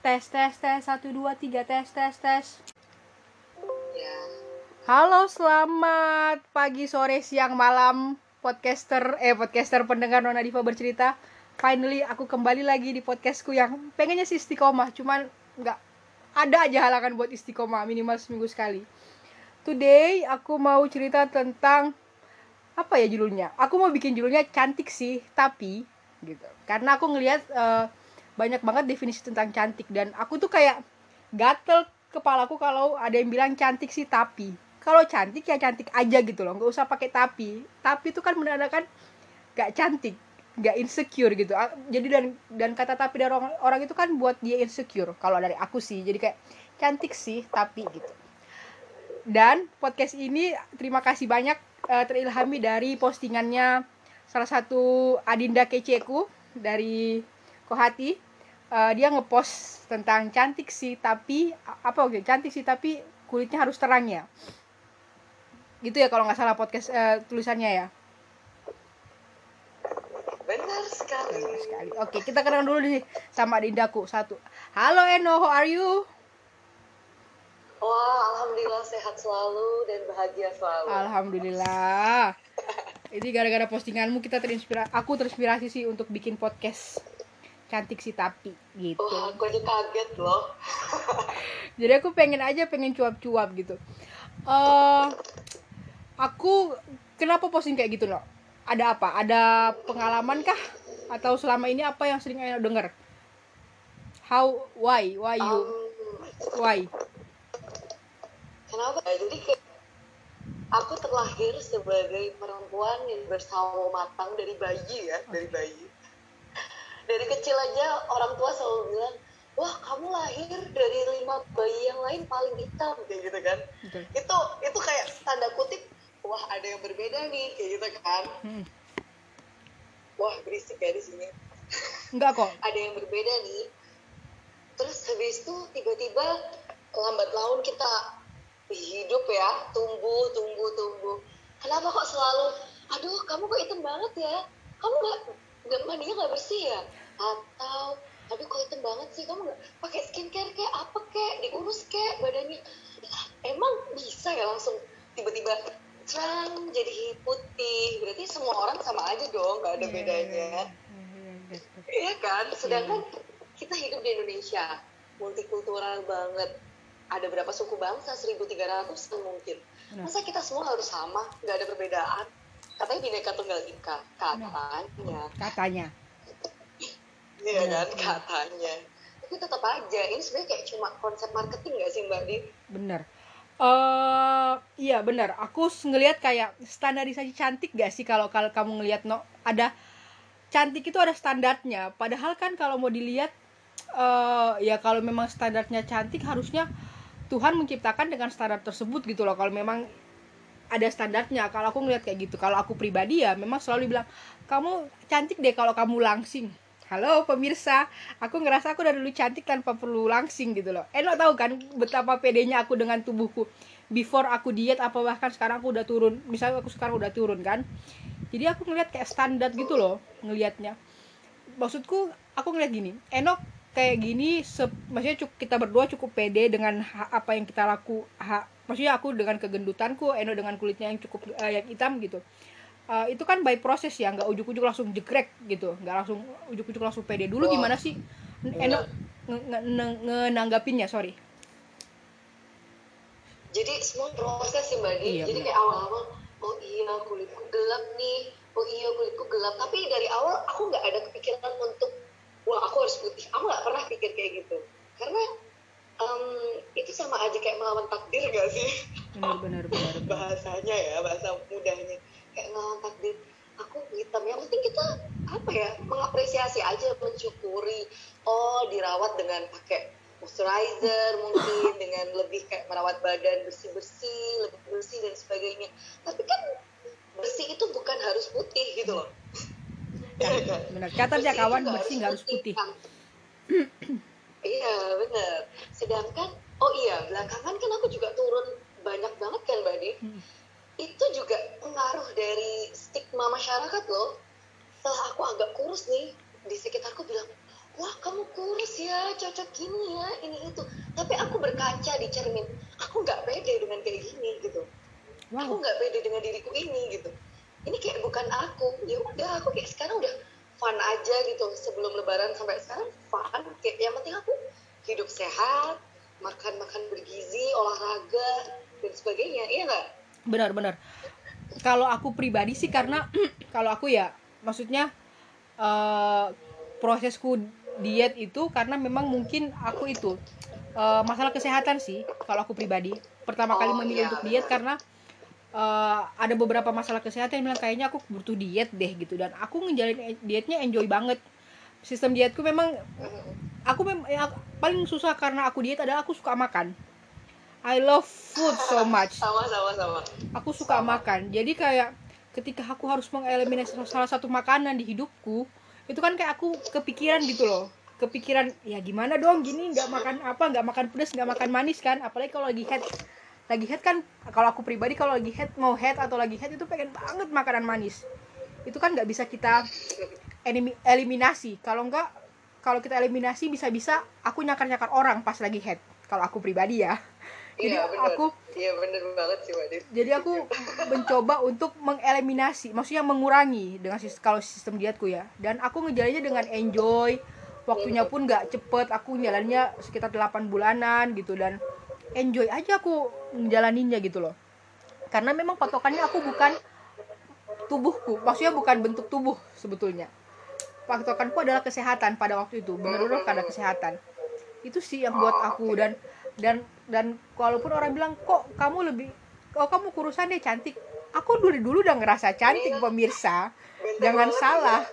Tes, tes, tes, satu, dua, tiga, tes, tes, tes. Ya. Halo, selamat pagi, sore, siang, malam, podcaster, eh podcaster pendengar Nona Diva bercerita. Finally, aku kembali lagi di podcastku yang pengennya sih istiqomah, cuman nggak ada aja halangan buat istiqomah minimal seminggu sekali. Today aku mau cerita tentang apa ya judulnya? Aku mau bikin judulnya cantik sih, tapi gitu. Karena aku ngelihat eh, banyak banget definisi tentang cantik. Dan aku tuh kayak gatel kepalaku kalau ada yang bilang cantik sih tapi. Kalau cantik ya cantik aja gitu loh nggak usah pakai tapi. Tapi itu kan menandakan gak cantik gak insecure gitu. Jadi dan dan kata tapi dari orang, orang itu kan buat dia insecure. Kalau dari aku sih jadi kayak cantik sih tapi gitu. Dan podcast ini terima kasih banyak eh, terilhami dari postingannya salah satu adinda keceku dari Kohati Eh, dia ngepost tentang cantik sih tapi apa oke cantik sih tapi kulitnya harus terang ya. Gitu ya kalau nggak salah podcast eh, tulisannya ya. Benar sekali. Benar sekali. Oke kita kenal dulu nih sama adindaku satu. Halo Eno how are you? Wah, alhamdulillah sehat selalu dan bahagia selalu. alhamdulillah. Ini gara-gara postinganmu kita terinspirasi aku terinspirasi sih untuk bikin podcast cantik sih tapi gitu Wah, aku aja kaget loh. jadi aku pengen aja pengen cuap-cuap gitu eh aku kenapa posting kayak gitu loh ada apa ada pengalaman kah atau selama ini apa yang sering Eno denger how why why you Um, why kenapa? ya? Jadi kayak aku terlahir sebagai perempuan yang bersawo matang dari bayi ya, dari bayi. Dari kecil aja orang tua selalu bilang, wah kamu lahir dari lima bayi yang lain paling hitam kayak gitu kan. Betul. Itu itu kayak tanda kutip, wah ada yang berbeda nih kayak gitu kan. Hmm. Wah berisik ya di sini. enggak kok ada yang berbeda nih terus habis itu tiba-tiba lambat laun kita hidup ya tumbuh tumbuh tumbuh kenapa kok selalu aduh kamu kok hitam banget ya kamu nggak nggak mandinya nggak bersih ya? Atau aduh kok hitam banget sih kamu nggak pakai skincare kayak apa kayak diurus kayak badannya. Emang bisa ya langsung tiba-tiba terang jadi putih. Berarti semua orang sama aja dong nggak ada bedanya. Iya kan, sedangkan kita hidup di Indonesia, multikultural banget. Ada berapa suku bangsa? 1300 mungkin. Masa kita semua harus sama, nggak ada perbedaan? Katanya bineka tunggal ika, katanya. katanya. Iya kan, katanya. Tapi tetap aja, ini sebenarnya kayak cuma konsep marketing nggak sih Mbak Di? bener. Eh iya bener. Aku ngelihat kayak standarisasi cantik gak sih kalau kalau kamu ngelihat no? Ada cantik itu ada standarnya. Padahal kan kalau mau dilihat eh ya kalau memang standarnya cantik harusnya Tuhan menciptakan dengan standar tersebut gitu loh. Kalau memang ada standarnya. Kalau aku ngelihat kayak gitu kalau aku pribadi ya memang selalu bilang kamu cantik deh kalau kamu langsing. Halo pemirsa. Aku ngerasa aku dari dulu cantik tanpa perlu langsing gitu loh. Eno tahu kan betapa pedenya aku dengan tubuhku. Before aku diet apa bahkan sekarang aku udah turun. Misalnya aku sekarang udah turun kan. Jadi aku ngeliat kayak standar gitu loh ngelihatnya maksudku aku ngeliat gini Eno kayak gini se- maksudnya kita berdua cukup pede dengan apa yang kita laku maksudnya aku dengan kegendutanku Eno dengan kulitnya yang cukup eh, yang hitam gitu Eh, itu kan by proses ya nggak ujuk-ujuk langsung jegrek gitu nggak langsung ujuk-ujuk langsung pede dulu Wah. gimana sih Eno nge- nge- nge- ngenanggapinnya sorry Jadi semua proses sih Mbak. Iya, Jadi kayak awal-awal, oh iya kulitku gelap nih, oh iya kulitku gelap. Tapi dari awal aku nggak ada kepikiran untuk, wah aku harus putih. Aku nggak pernah pikir kayak gitu. Karena em, itu sama aja kayak melawan takdir gak sih? benar benar benar. Bahasanya ya, bahasa mudahnya. Kayak melawan takdir. Aku hitam. Yang penting kita apa ya, mengapresiasi aja, mensyukuri. Oh dirawat dengan pakai moisturizer mungkin dengan lebih kayak merawat badan bersih-bersih, lebih bersih dan sebagainya. Tapi kan bersih itu bukan harus putih gitu loh. Benar catat ya Bersih bersih nggak harus putih kan. Iya benar. Sedangkan oh iya belakangan kan aku juga turun banyak banget kan Mbak Di. Hmm. Itu juga pengaruh dari stigma masyarakat loh. Setelah aku agak kurus nih di sekitarku bilang, wah kamu kurus ya cocok gini ya ini itu tapi aku berkaca di cermin aku nggak pede dengan kayak gini gitu aku wow nggak pede dengan diriku ini gitu ini kayak bukan aku ya udah aku kayak sekarang udah fun aja gitu sebelum lebaran sampai sekarang fun kayak yang penting aku hidup sehat makan makan bergizi olahraga dan sebagainya iya nggak? Benar-benar kalau aku pribadi sih karena kalau aku ya maksudnya eh, prosesku diet itu karena memang mungkin aku itu eh, masalah kesehatan sih kalau aku pribadi. Pertama kali Oh, memilih iya, untuk diet benar. karena eh, ada beberapa masalah kesehatan yang bilang kayaknya aku butuh diet deh gitu. Dan aku ngejalanin dietnya enjoy banget sistem dietku memang aku memang yang paling susah karena aku diet adalah aku suka makan. I love food so much. Sama sama sama. Aku suka Sama. makan. Jadi kayak ketika aku harus mengeliminasi salah satu makanan di hidupku itu kan kayak aku kepikiran gitu loh. Kepikiran ya gimana dong gini nggak makan apa nggak makan pedas nggak makan manis kan. Apalagi kalau lagi head lagi head kan kalau aku pribadi kalau lagi head mau head atau lagi head itu pengen banget makanan manis. Itu kan nggak bisa kita eliminasi. Kalau nggak kalau kita eliminasi bisa-bisa aku nyakar-nyakar orang pas lagi head. Kalau aku pribadi ya. Jadi iya bener aku iya bener banget sih jadi aku mencoba untuk mengeliminasi maksudnya mengurangi dengan sis- kalau sistem dietku ya. Dan aku ngejalannya dengan enjoy. Waktunya pun nggak cepet. Aku jalannya sekitar 8 bulanan gitu. Dan enjoy aja aku ngejalaninnya gitu loh. Karena memang patokannya aku bukan tubuhku. Maksudnya bukan bentuk tubuh sebetulnya patokanku adalah kesehatan pada waktu itu. Benar-benar karena kesehatan. Itu sih yang buat aku dan dan dan walaupun orang bilang kok kamu lebih kok kamu kurusan deh cantik? Aku dulu dulu udah ngerasa cantik Iya. pemirsa. Jangan salah.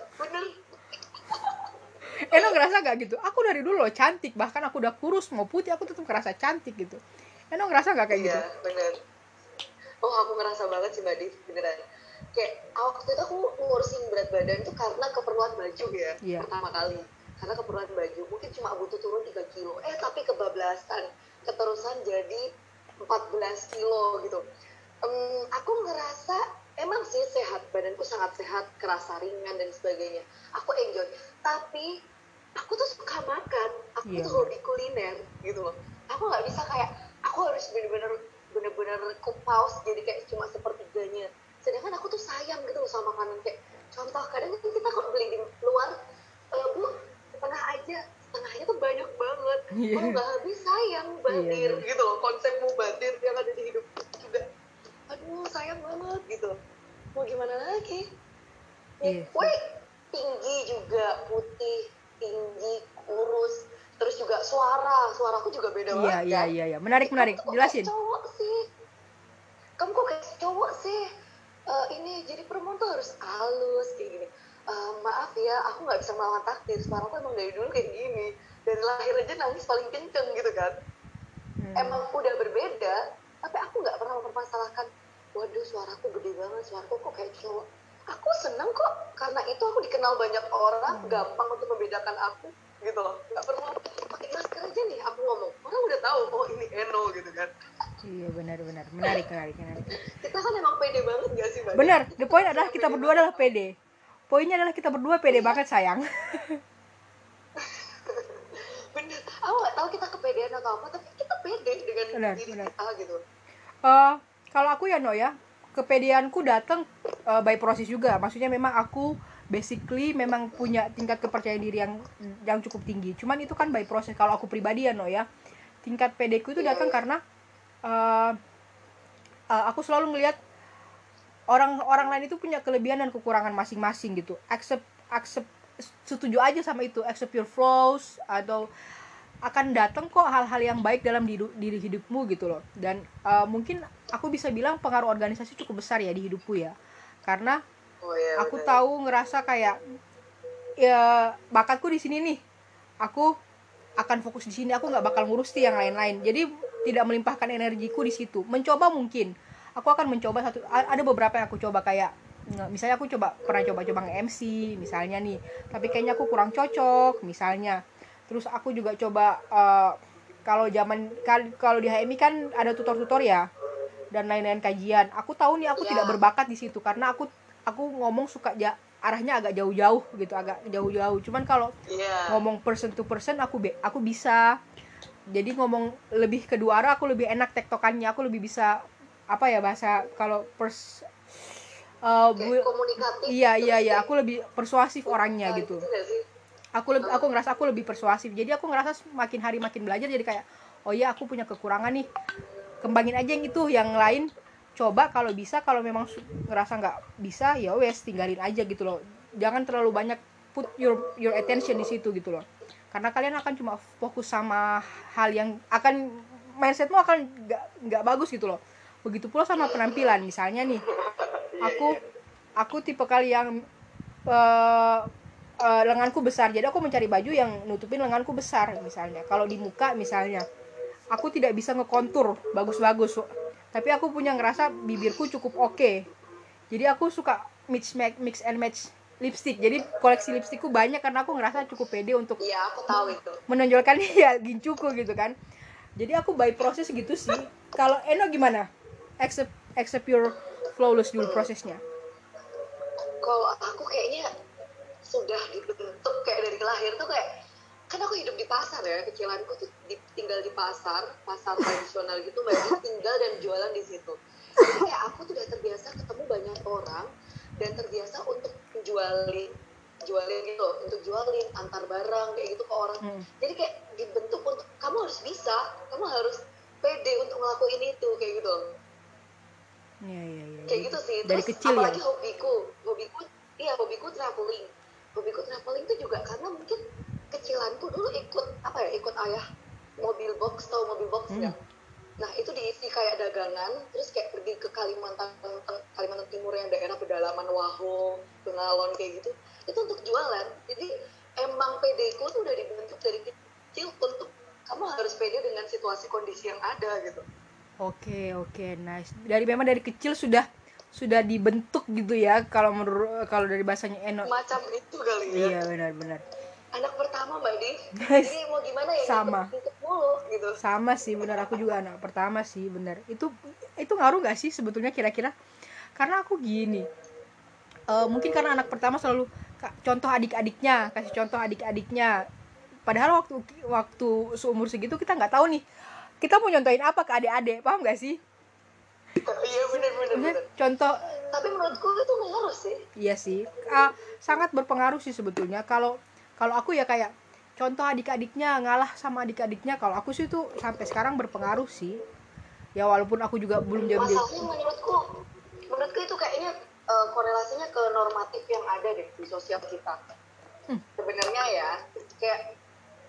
eh lo ngerasa gak gitu? Aku dari dulu loh cantik bahkan aku udah kurus mau putih aku tetap ngerasa cantik gitu. Eh lo ngerasa gak kayak gitu? iya bener. Oh aku ngerasa banget sih mbak Dev beneran kayak waktu itu aku ngurusin berat badan tuh karena keperluan baju ya Iya. pertama kali. Karena keperluan baju mungkin cuma butuh turun 3 kilo. Eh tapi kebablasan keterusan jadi 14 kilo gitu. Em, aku ngerasa emang sih sehat badanku sangat sehat kerasa ringan dan sebagainya. Aku enjoy. Tapi aku tuh suka makan aku Iya. tuh hobi kuliner gitu loh. Aku nggak bisa kayak aku harus bener-bener bener-bener kupaus jadi kayak cuma sepertiganya sedangkan aku tuh sayang gitu loh sama makanan. Kayak contoh kadang kan kita kalau beli di luar eh, bu setengah aja. Setengahnya tuh banyak banget. Iya. kalau nggak habis sayang batir Iya, gitu loh. Konsep mubatir yang ada di hidup juga. Aduh sayang banget gitu mau gimana lagi? Iya. Kue tinggi juga putih tinggi kurus terus juga suara. Suaraku juga beda iya banget. iya iya iya. Menarik menarik. jelasin. cowok sih? Kamu kok kayak cowok sih Eh, ini jadi perempuan tuh harus halus kayak gini. Eh, maaf ya aku nggak bisa melawan takdir suaraku emang dari dulu kayak gini. Dari lahir aja nangis paling kenceng gitu kan. Hmm. emang udah berbeda tapi aku nggak pernah mempermasalahkan waduh suaraku gede banget suaraku kok kayak cowok. Aku seneng kok karena itu aku dikenal banyak orang Hmm. gampang untuk membedakan aku gitu loh. Nggak perlu pakai masker aja nih aku ngomong orang udah tahu oh ini Eno gitu kan iya benar benar. Menarik menarik menarik. Kita kan emang pede banget gak sih Mbak? benar. The point adalah kita berdua adalah pede. Poinnya adalah kita berdua pede banget sayang. Bener. Aku nggak tahu kita kepedean atau apa tapi kita pede dengan Benar, diri benar. kita gitu. Eh, kalau aku ya no ya. Kepedeanku datang eh, by proses juga. Maksudnya memang aku basically memang punya tingkat kepercayaan diri yang yang cukup tinggi. Cuman itu kan by proses kalau aku pribadi ya no ya. Tingkat pedeku itu Iya, datang iya. karena eh, eh, aku selalu ngelihat orang orang lain itu punya kelebihan dan kekurangan masing-masing gitu. Accept accept setuju aja sama itu. Accept your flaws atau akan datang kok hal-hal yang baik dalam diri, diri hidupmu gitu loh. Dan eh, mungkin aku bisa bilang pengaruh organisasi cukup besar ya di hidupku ya. Karena oh iya aku bener. tahu ngerasa kayak ya bakatku di sini nih. Aku akan fokus di sini. Aku nggak bakal ngurus yang lain-lain. Jadi tidak melimpahkan energiku di situ. Mencoba mungkin. Aku akan mencoba satu ada beberapa yang aku coba kayak misalnya aku coba pernah coba-coba nge-MC misalnya nih. Tapi kayaknya aku kurang cocok misalnya. Terus aku juga coba eh, kalau zaman kal- kalau di HMI kan ada tutor-tutor ya dan lain-lain kajian. Aku tahu nih aku Ya. tidak berbakat di situ karena aku aku ngomong suka ja arahnya agak jauh-jauh gitu agak jauh-jauh. Cuman kalau Iya. ngomong person to person aku be aku bisa jadi ngomong lebih kedua arah aku lebih enak tektokannya aku lebih bisa apa ya bahasa kalau pers uh, bu- komunikatif. iya terus iya iya kayak aku lebih persuasif orangnya nah, gitu. aku lebih aku ngerasa aku lebih persuasif. Jadi aku ngerasa makin hari makin belajar jadi kayak oh iya aku punya kekurangan nih. Kembangin aja yang itu yang lain. Coba kalau bisa kalau memang ngerasa nggak bisa ya wes tinggalin aja gitu loh. Jangan terlalu banyak put your your attention di situ gitu loh karena kalian akan cuma fokus sama hal yang akan mindsetmu akan nggak nggak bagus gitu loh. Begitu pula sama penampilan. Misalnya nih aku aku tipe kali yang eh, eh, lenganku besar. Jadi aku mencari baju yang nutupin lenganku besar misalnya. Kalau di muka misalnya. Aku tidak bisa ngekontur bagus-bagus. Tapi aku punya ngerasa bibirku cukup oke. Jadi aku suka mix mix and match lipstick. Jadi koleksi lipstikku banyak karena aku ngerasa cukup pede untuk Iya, aku tahu itu. menonjolkan ya gincuku gitu kan. Jadi aku by proses gitu sih. Kalau Eno gimana? Accept accept your flawless dulu prosesnya Kalau aku kayaknya sudah dibentuk kayak dari lahir tuh kayak kan aku hidup di pasar ya kecilanku tuh di- tinggal di pasar pasar tradisional gitu Jadi tinggal dan jualan di situ. Jadi kayak aku tuh udah terbiasa ketemu banyak orang dan terbiasa untuk jualin jualin gitu loh, untuk jualin antar barang kayak gitu ke orang Hmm. jadi kayak dibentuk untuk kamu harus bisa kamu harus pede untuk ngelakuin itu kayak gitu loh Iya iya iya. kayak gitu sih Dari terus kecil ya. apalagi hobiku hobiku iya hobiku traveling hobiku traveling itu juga karena mungkin kecilanku dulu ikut apa ya ikut ayah mobil box atau mobil box Hmm. nggak nah itu diisi kayak dagangan terus kayak pergi ke Kalimantan Kalimantan Timur yang daerah pedalaman Waho Bengalon kayak gitu itu untuk jualan jadi emang PD ku tuh udah dibentuk dari kecil untuk kamu harus pede dengan situasi kondisi yang ada gitu Oke oke nice. Dari memang dari kecil sudah sudah dibentuk gitu ya kalau menurut kalau dari bahasanya Eno. macam itu kali ya Iya benar benar. anak pertama mbak Di jadi mau gimana ya sama. ngikut mulu gitu Sama sih benar aku juga anak pertama sih benar. Itu itu ngaruh gak sih sebetulnya kira-kira? Karena aku gini. eh, mungkin karena anak pertama selalu contoh adik-adiknya, kasih contoh adik-adiknya. Padahal waktu waktu seumur segitu kita nggak tahu nih. Kita mau nyontohin apa ke adik-adik, paham gak sih? iya bener contoh tapi menurutku itu ngaruh sih Iya sih, Ah, sangat berpengaruh sih sebetulnya. Kalau kalau aku ya kayak contoh adik-adiknya ngalah sama adik-adiknya. Kalau aku sih tuh sampai sekarang berpengaruh sih. Ya walaupun aku juga belum jam masalahnya menurutku menurutku itu kayaknya eh, korelasinya ke normatif yang ada deh di sosial kita. Hmm. sebenarnya ya kayak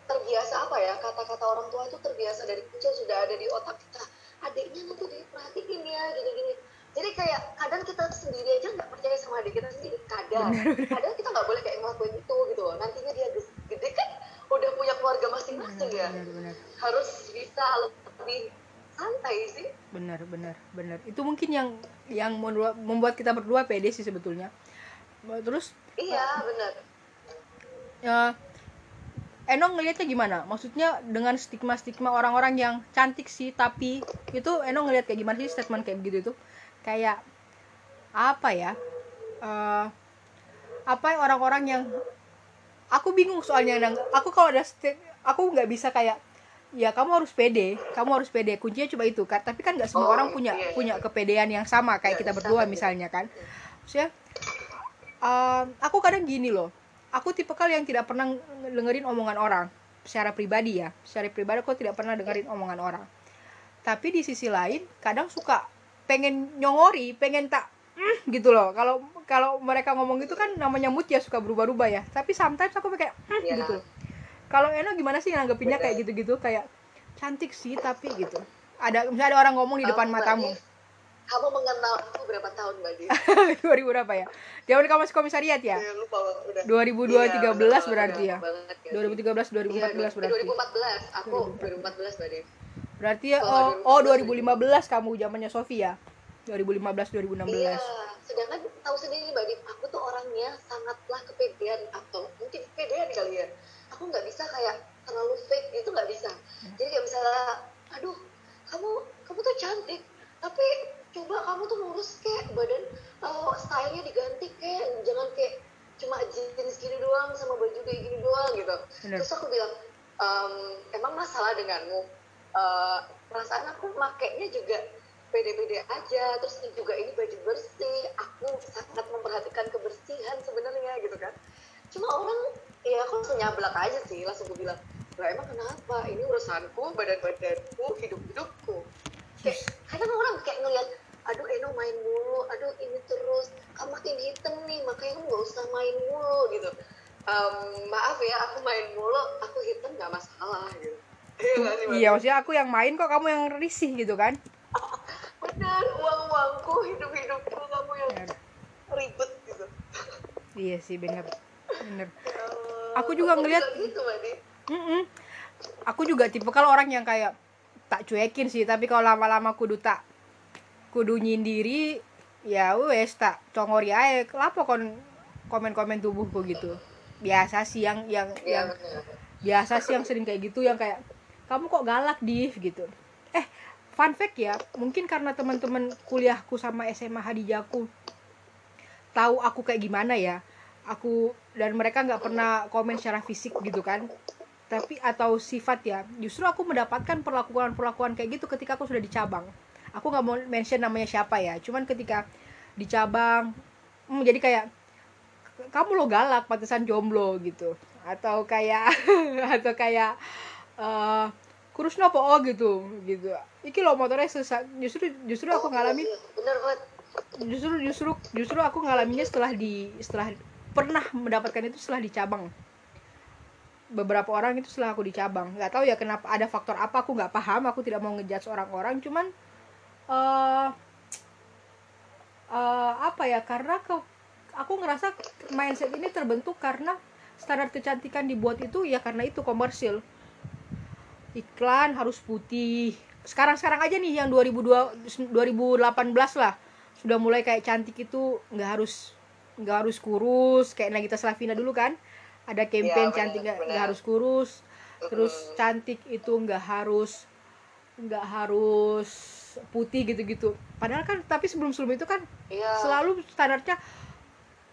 terbiasa apa ya kata-kata orang tua itu terbiasa dari kecil sudah ada di otak kita. Adiknya nanti diperhatiin ya gini-gini. Jadi kayak kadang kita sendiri aja nggak percaya sama adik kita sendiri. Kadang. Kadang kita nggak boleh kayak ngelakuin itu gitu loh. Nantinya dia gede kan udah punya keluarga masing-masing ya benar-benar harus bisa lebih santai sih benar benar benar. Itu mungkin yang yang membuat kita berdua pede sih sebetulnya. Terus iya benar ya Eno ngelihatnya gimana? Maksudnya dengan stigma-stigma orang-orang yang cantik sih tapi itu Eno ngelihat kayak gimana sih statement kayak gitu itu? Kayak apa ya? Eh, apa ya orang-orang yang aku bingung soalnya Nang. aku kalau ada aku nggak bisa kayak ya kamu harus pede. Kamu harus pede. Kuncinya coba itu kan tapi kan nggak semua Oh, orang punya iya, iya. punya kepedean yang sama kayak Iya, kita bisa berdua misalnya kan. Maksudnya um, aku kadang gini loh. Aku tipe kali yang tidak pernah ng- dengerin omongan orang secara pribadi ya. Secara pribadi aku tidak pernah dengerin omongan orang. Tapi di sisi lain kadang suka pengen nyongori pengen tak "Mm," gitu loh. Kalau kalau mereka ngomong gitu kan namanya mood ya suka berubah-ubah ya. Tapi sometimes aku kayak "Mm," Iya. gitu. Kalau Eno gimana sih nanggepinnya kayak gitu-gitu? Kayak cantik sih tapi gitu. Ada misalnya ada orang ngomong di depan Mbak matamu. kamu mengenal aku berapa tahun mbak Div? 2000 berapa ya? Zaman kamu masih komisariat ya? Ya, lupa udah. 2002 Iya, 13 udah, berarti udah ya? banget ya. 2013 2014 Iya, berarti. 2014 aku 2014 mbak berarti ya Oh, oh oh 2015. 2015 kamu zamannya Sofia 2015 2016 iya sedangkan tahu sendiri mbak Dip aku tuh orangnya sangatlah kepedean atau mungkin kepedean kali ya. Aku nggak bisa kayak terlalu fake gitu nggak bisa. Jadi kayak misalnya aduh kamu kamu tuh cantik tapi coba kamu tuh ngurus kayak badan oh, stylenya diganti kayak jangan kayak cuma jeans gini doang sama baju kayak gini doang gitu. Bener. terus aku bilang ehm, emang masalah denganmu? Uh, perasaan aku makainya juga pede-pede aja. Terus juga ini baju bersih. Aku sangat memperhatikan kebersihan sebenarnya gitu kan. Cuma orang ya aku langsung nyablak aja sih. Langsung gue bilang lah emang kenapa? Ini urusanku badan badanku hidup hidupku kayak kadang orang kayak ngeliat aduh Eno main mulu. Aduh ini terus. Kamu makin hitam nih makanya kamu nggak usah main mulu gitu. Em, maaf ya aku main mulu aku hitam nggak masalah gitu. Iya iya maksudnya aku yang main kok kamu yang risih gitu kan benar uang uangku hidup hidupku kamu yang Bener. ribet gitu iya sih bener. Bener. Ya Allah, Aku juga ngeliat- gitu aku juga tipe kalau orang yang kayak tak cuekin sih tapi kalau lama-lama kudu tak kudu nyindiri ya wes tak congori aja kenapa kon komen-komen tubuhku gitu. Biasa sih yang yang Iya yang benar biasa sih yang sering kayak gitu yang kayak kamu kok galak div? gitu. Eh fun fact ya mungkin karena teman-teman kuliahku sama SMA Hadijaku tahu aku kayak gimana ya aku dan mereka nggak pernah komen secara fisik gitu kan. Tapi atau sifat ya. Justru aku mendapatkan perlakuan-perlakuan kayak gitu ketika aku sudah di cabang. Aku nggak mau mention namanya siapa ya. Cuman ketika di cabang hmm, jadi kayak kamu lo galak pantesan jomblo gitu. Atau kayak atau kayak eh kurus nopo oh gitu gitu. Iki lo motornya susah justru justru aku ngalamin justru justru justru aku ngalaminnya setelah di setelah pernah mendapatkan itu setelah di cabang beberapa orang itu setelah aku di cabang nggak tahu ya kenapa ada faktor apa aku nggak paham aku tidak mau ngejudge orang-orang. Cuman eh eh, apa ya karena ke aku ngerasa mindset ini terbentuk karena standar kecantikan dibuat itu ya karena itu komersil. Iklan harus putih. Sekarang sekarang aja nih yang 2002 2018 lah sudah mulai kayak cantik itu nggak harus nggak harus kurus kayak Nagita Slavina dulu kan? Ada campaign Iya, benar, cantik nggak harus kurus terus cantik itu nggak harus nggak harus putih gitu-gitu. Padahal kan tapi sebelum sebelum itu kan Iya, selalu standarnya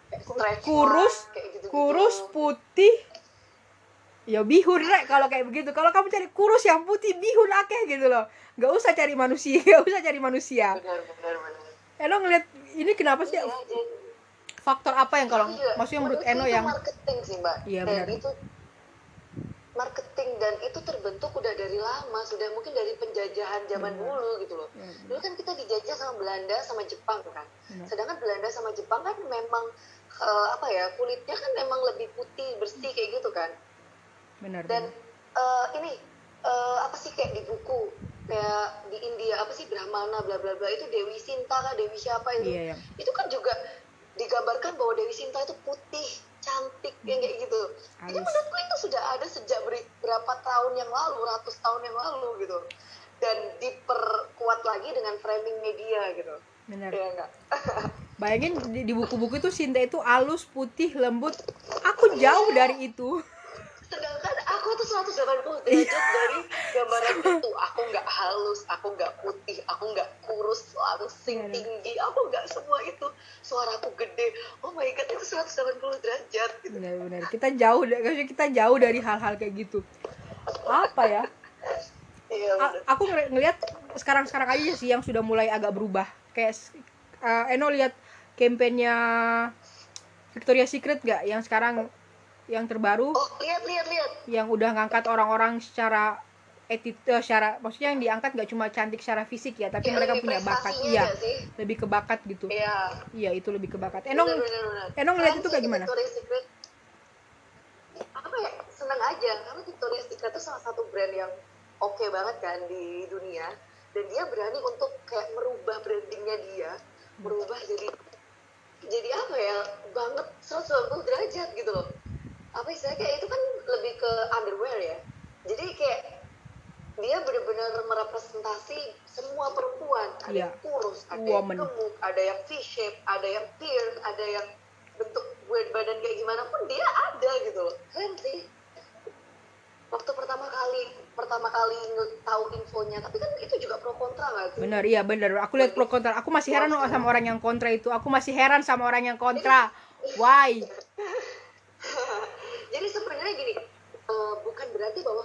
stretch kurus, kayak gitu-gitu. kurus putih. Ya bihun rek kalau kayak begitu. Kalau kamu cari kurus yang putih bihun akeh gitu loh. Nggak usah cari manusia nggak usah cari manusia. Benar benar benar. Eno ngeliat ini kenapa sih? Iya, faktor apa yang kalau Iya, maksudnya menurut Eno itu yang marketing sih mbak Iya, dan benar. itu marketing dan itu terbentuk udah dari lama sudah mungkin dari penjajahan zaman Benar. dulu gitu loh Iya, dulu kan kita dijajah sama Belanda sama Jepang kan Benar. sedangkan Belanda sama Jepang kan memang eh, apa ya kulitnya kan memang lebih putih bersih kayak gitu kan benar dan benar. eh, ini eh, apa sih kayak di buku kayak di India apa sih Brahmana bla bla bla itu Dewi Sinta kah Dewi siapa itu iya yang itu kan juga digambarkan bahwa Dewi Sinta itu putih cantik yang kayak gitu. Jadi Halus. menurutku itu sudah ada sejak berapa tahun yang lalu ratus tahun yang lalu gitu. Dan diperkuat lagi dengan framing media gitu. Benar. Ya enggak bayangin di, di buku-buku itu Sinta itu halus putih lembut. Aku jauh dari itu sedangkan aku tuh 180 derajat dari gambaran itu. Aku nggak halus aku nggak putih aku nggak kurus langsing Iya, iya. tinggi. Aku nggak semua itu. Suaraku gede. Oh my god itu 180 derajat gitu. Benar-benar kita jauh kita jauh dari hal-hal kayak gitu. Apa ya? Iya A- aku ngeli- ngelihat sekarang-sekarang aja sih yang sudah mulai agak berubah. Kayak uh, Eno lihat kampanyenya Victoria Secret gak yang sekarang yang terbaru oh lihat lihat lihat. yang udah ngangkat orang-orang secara etit eh, secara maksudnya yang diangkat gak cuma cantik secara fisik ya tapi Kayak mereka punya bakat. iya lebih ke bakat gitu. Iya. Iya itu lebih ke bakat. Eno bener, bener, bener. Eno ngeliat Keren itu kayak gimana? Secret. Apa ya? Seneng aja. Karena Victoria's Secret itu salah satu brand yang oke banget kan di dunia. Dan dia berani untuk kayak merubah brandingnya dia. Merubah jadi jadi apa ya? Banget 180 derajat gitu loh apa istilahnya kayak itu kan lebih ke underwear ya. Jadi kayak dia benar-benar merepresentasi semua perempuan. Ada Iya. yang kurus ada Woman. yang gemuk ada yang V shape ada yang pierce ada yang bentuk buat badan kayak gimana pun dia ada gitu loh. Keren sih. Waktu pertama kali pertama kali tahu infonya tapi kan itu juga pro kontra nggak sih? Bener iya bener. Aku lihat pro kontra. Aku masih heran loh sama orang yang kontra itu. Aku masih heran sama orang yang kontra. Why jadi sebenarnya gini eh, bukan berarti bahwa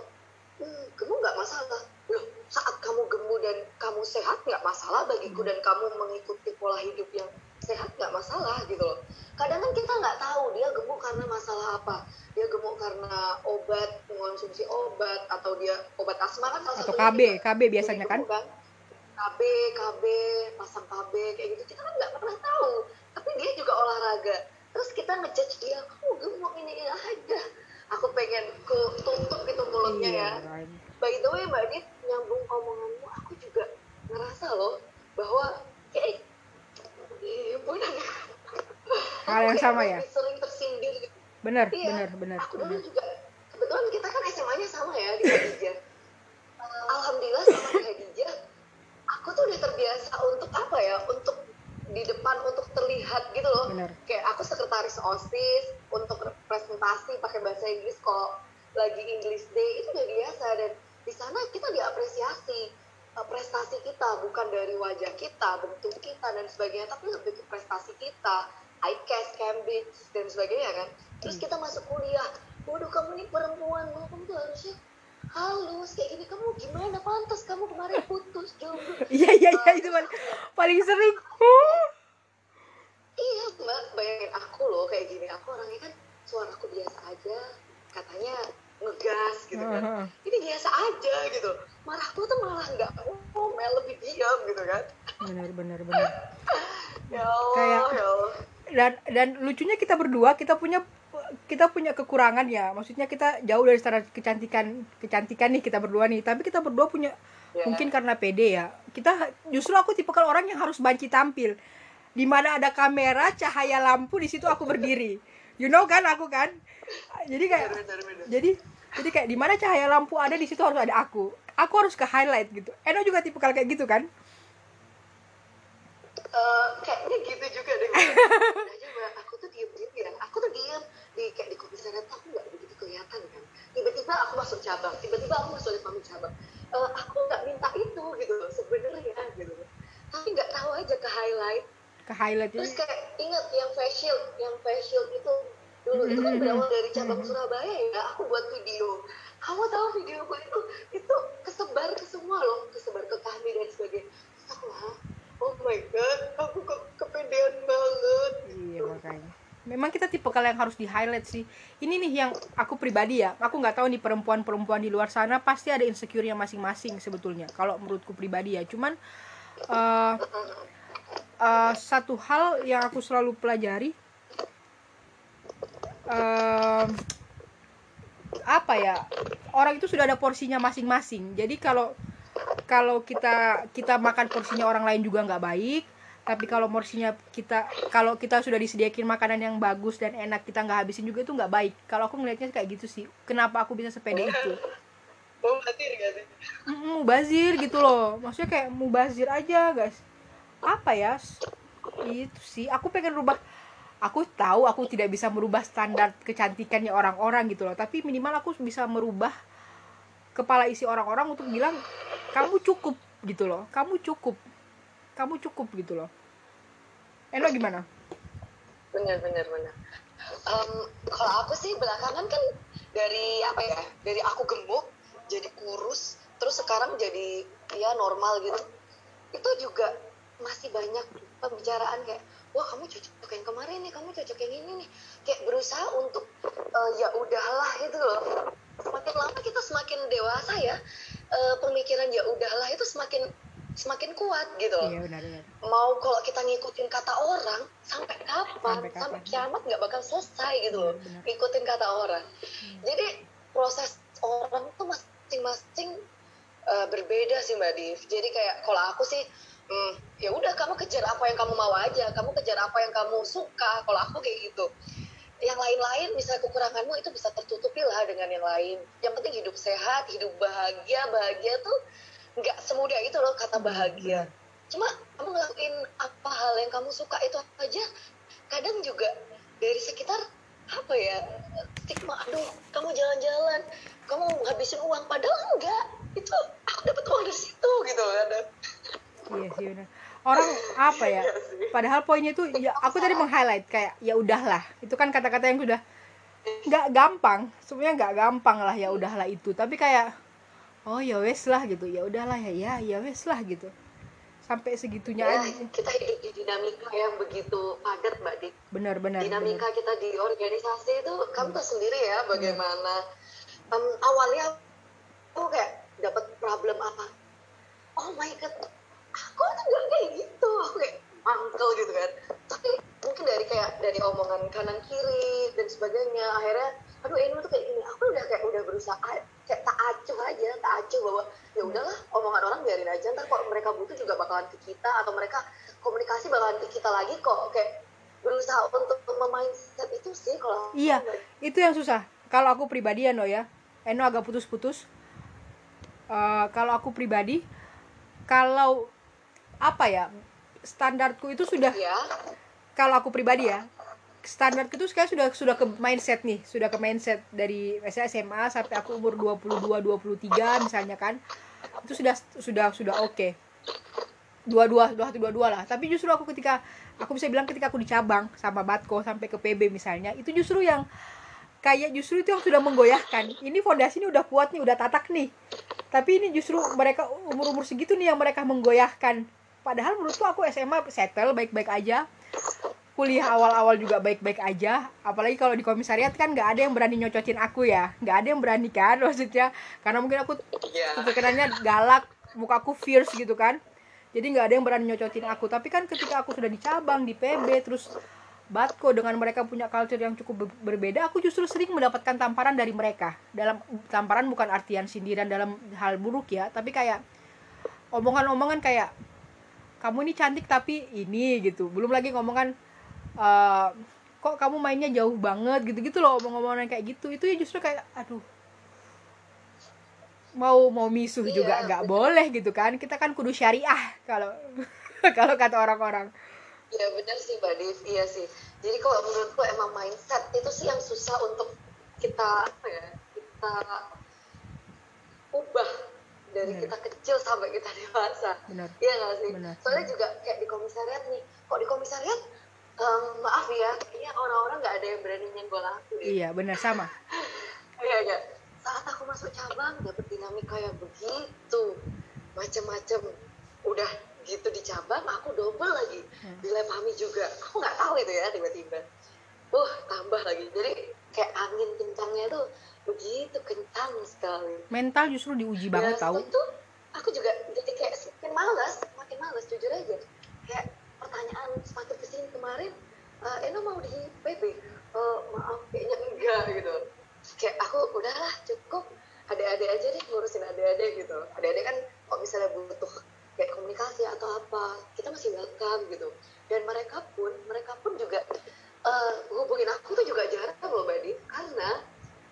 hmm, gemuk nggak masalah. Loh saat kamu gemuk dan kamu sehat nggak masalah bagiku dan kamu mengikuti pola hidup yang sehat nggak masalah gitu loh. Kadang kan kita nggak tahu dia gemuk karena masalah apa. Dia gemuk karena obat mengonsumsi obat atau dia obat asma kan salah atau KB juga. KB biasanya kan? Gemuk KB KB pasang KB kayak gitu. Kita kan nggak pernah tahu. Tapi dia juga olahraga terus kita ngejudge dia kamu gemuk ini ini aja aku pengen ku tutup gitu mulutnya ya iya right. by the way mbak Dit nyambung omonganmu aku juga ngerasa loh bahwa kayak eh, bener Hal yang sama ya? sering tersindir gitu. bener Iya, bener bener aku dulu bener. juga kebetulan kita kan SMA-nya sama ya di Khadijah alhamdulillah sama di aku tuh udah terbiasa untuk apa ya untuk di depan untuk terlihat gitu loh. Bener. kayak aku sekretaris osis untuk presentasi pakai bahasa Inggris kalau lagi English Day itu udah biasa. Dan di sana kita diapresiasi eh, prestasi kita bukan dari wajah kita bentuk kita dan sebagainya tapi lebih ke prestasi kita. ICAS, Cambridge dan sebagainya kan. Terus kita masuk kuliah. Waduh kamu ini perempuan loh. Kamu tuh harusnya halus kayak gini kamu gimana pantas kamu kemarin putus jomblo iya iya iya itu paling, paling sering. Iya mbak, bayangin aku loh kayak gini. Aku orangnya kan suaraku biasa aja, katanya ngegas gitu kan. Heeh. Ini biasa aja gitu. Marahku tuh malah nggak ngomel, lebih diam gitu kan. bener bener bener Ya Allah, Kayak- ya Allah. dan dan lucunya kita berdua kita punya kita punya kekurangan ya. Maksudnya kita jauh dari standar kecantikan kecantikan nih kita berdua nih. Tapi kita berdua punya Ya. mungkin karena pede ya. Kita justru aku tipe kalau orang yang harus banci tampil. Di mana ada kamera cahaya lampu di situ aku berdiri. You know kan aku kan? Jadi kayak Bener, bener, bener. jadi jadi kayak di mana cahaya lampu ada di situ harus ada aku. Aku harus ke highlight gitu. Eno juga tipe kayak gitu kan? Eh, kayaknya gitu juga deh. Aku tuh diem diem ya. Aku tuh diem di kayak di komisariat tuh aku nggak begitu kelihatan kan. Tiba-tiba aku masuk cabang, tiba-tiba aku masuk di pamit cabang. Eh, aku nggak minta itu gitu sebenarnya gitu. Tapi nggak tahu aja ke highlight. ke highlight Terus kayak ingat yang face shield, yang face shield itu dulu itu kan berawal dari cabang Surabaya ya. Aku buat video. Kamu tahu videoku itu itu kesebar ke semua loh, kesebar ke kami dan sebagainya. Terus aku "Hah? oh my god, aku ke kepedean banget. Iya makanya. Memang kita tipe kalian yang harus di highlight sih. Ini nih yang aku pribadi ya. Aku nggak tahu nih perempuan-perempuan di luar sana pasti ada insecure-nya masing-masing sebetulnya. Kalau menurutku pribadi ya. Cuman eh eh, satu hal yang aku selalu pelajari em, apa ya orang itu sudah ada porsinya masing-masing jadi kalau kalau kita kita makan porsinya orang lain juga nggak baik tapi kalau porsinya kita kalau kita sudah disediakan makanan yang bagus dan enak kita nggak habisin juga itu nggak baik. Kalau aku ngelihatnya kayak gitu sih. Kenapa aku bisa sepede itu? Oh, berarti gak sih? Mubazir gitu loh. Maksudnya kayak mubazir aja guys. Apa ya? Itu sih. Aku pengen rubah. Aku tahu aku tidak bisa merubah standar kecantikannya orang-orang gitu loh. Tapi minimal aku bisa merubah kepala isi orang-orang untuk bilang kamu cukup gitu loh. Kamu cukup kamu cukup gitu loh Eno gimana Bener, bener, bener. Em, kalau aku sih belakangan kan dari apa ya? Dari aku gemuk jadi kurus, terus sekarang jadi ya normal gitu. Itu juga masih banyak pembicaraan kayak, wah kamu cocok yang kemarin nih, kamu cocok yang ini nih. Kayak berusaha untuk eh, ya udahlah gitu loh. Semakin lama kita semakin dewasa ya, eh, pemikiran ya udahlah itu semakin semakin kuat gitu. Loh iya benar benar. Mau kalau kita ngikutin kata orang sampai kapan? Sampai sampai, kapan? kiamat nggak bakal selesai gitu loh. Benar, ngikutin kata orang. Jadi proses orang tuh masing-masing uh, berbeda sih mbak Div. Jadi kayak kalau aku sih hmm, ya udah kamu kejar apa yang kamu mau aja. Kamu kejar apa yang kamu suka. Kalau aku kayak gitu. Yang lain-lain misalnya kekuranganmu itu bisa tertutupi lah dengan yang lain. Yang penting hidup sehat hidup bahagia. Bahagia tuh nggak semudah itu loh kata bahagia. cuma kamu ngelakuin apa hal yang kamu suka itu aja kadang juga dari sekitar apa ya stigma aduh kamu jalan-jalan kamu ngabisin uang padahal enggak. Itu aku dapat uang dari situ gitu kadang iya sih benar. Orang apa ya Iya padahal poinnya itu ya aku tadi meng-highlight kayak ya udahlah. Itu kan kata-kata yang sudah nggak gampang. Sebenarnya nggak gampang lah ya udahlah itu. Tapi kayak oh ya wes lah gitu. Ya udahlah ya ya ya wes lah gitu. Sampai segitunya ya, aja. kita hidup di dinamika yang begitu padat mbak Dik benar benar dinamika benar. kita di organisasi itu kamu tahu sendiri ya bagaimana Em, awalnya aku kayak dapat problem apa? Oh my god aku tuh nggak kayak gitu. Aku kayak mangkel gitu kan. Tapi mungkin dari kayak dari omongan kanan kiri dan sebagainya akhirnya aduh ini tuh kayak gini. Aku udah kayak udah berusaha aja tak acuh bahwa ya udahlah omongan orang biarin aja ntar kalau mereka butuh juga bakalan ke kita atau mereka komunikasi bakalan ke kita lagi kok. Kayak berusaha untuk memindset itu sih kalau iya itu yang susah. Kalau aku pribadi ya no ya. Eno agak putus-putus. Eh, kalau aku pribadi kalau apa ya standarku itu sudah ya kalau aku pribadi ya standar itu kayak sudah sudah ke mindset nih sudah ke mindset dari misalnya SMA sampai aku umur 22 23 misalnya kan itu sudah sudah sudah oke. Dua dua dua satu dua dua lah. Tapi justru aku ketika aku bisa bilang ketika aku di cabang sama Batko sampai ke PB misalnya itu justru yang kayak justru itu yang sudah menggoyahkan. Ini fondasi ini udah kuat nih udah tatak nih. Tapi ini justru mereka umur umur segitu nih yang mereka menggoyahkan. Padahal menurutku aku SMA settle baik baik aja kuliah awal-awal juga baik-baik aja. Apalagi kalau di komisariat kan nggak ada yang berani nyocotin aku ya. Nggak ada yang berani kan maksudnya. Karena mungkin aku ya terkenalnya galak mukaku fierce gitu kan. Jadi nggak ada yang berani nyocotin aku. Tapi kan ketika aku sudah di cabang di PB terus Batko dengan mereka punya culture yang cukup ber- berbeda aku justru sering mendapatkan tamparan dari mereka. Dalam tamparan bukan artian sindiran dalam hal buruk ya tapi kayak omongan-omongan kayak kamu ini cantik tapi ini gitu. Belum lagi ngomongan eh, kok kamu mainnya jauh banget gitu-gitu loh omong-omongan kayak gitu itu ya justru kayak aduh mau mau misuh Iya, juga nggak boleh gitu kan kita kan kudu syariah kalau kalau kata orang-orang Ya benar sih Mbak Div, iya sih. Jadi kalau menurutku emang mindset itu sih yang susah untuk kita apa ya, kita ubah dari Benar. kita kecil sampai kita dewasa. benar Iya nggak sih? Benar. Soalnya juga kayak di komisariat nih, kok di komisariat em, maaf ya, kayaknya orang-orang nggak ada yang berani nyenggol aku ya. iya benar sama Iya iya. Saat aku masuk cabang dapet dinamika yang begitu macem-macem. Udah gitu di cabang aku double lagi Hmm. di lab juga. Aku nggak tahu itu ya tiba-tiba. Uh tambah lagi. Jadi kayak angin kencangnya tuh begitu kencang sekali. mental justru diuji banget Ya, tahu itu aku juga jadi kayak semakin malas, makin malas jujur aja. Kayak pertanyaan semakin ke sini kemarin, eh, Eno mau di PB? Eh, maaf, kayaknya enggak gitu. Kayak aku udahlah cukup adik-adik aja deh ngurusin adik-adik gitu. Adik-adik kan kalau misalnya butuh kayak komunikasi atau apa, kita masih welcome gitu. Dan mereka pun, mereka pun juga eh, hubungin aku tuh juga jarang loh Mbak Di, karena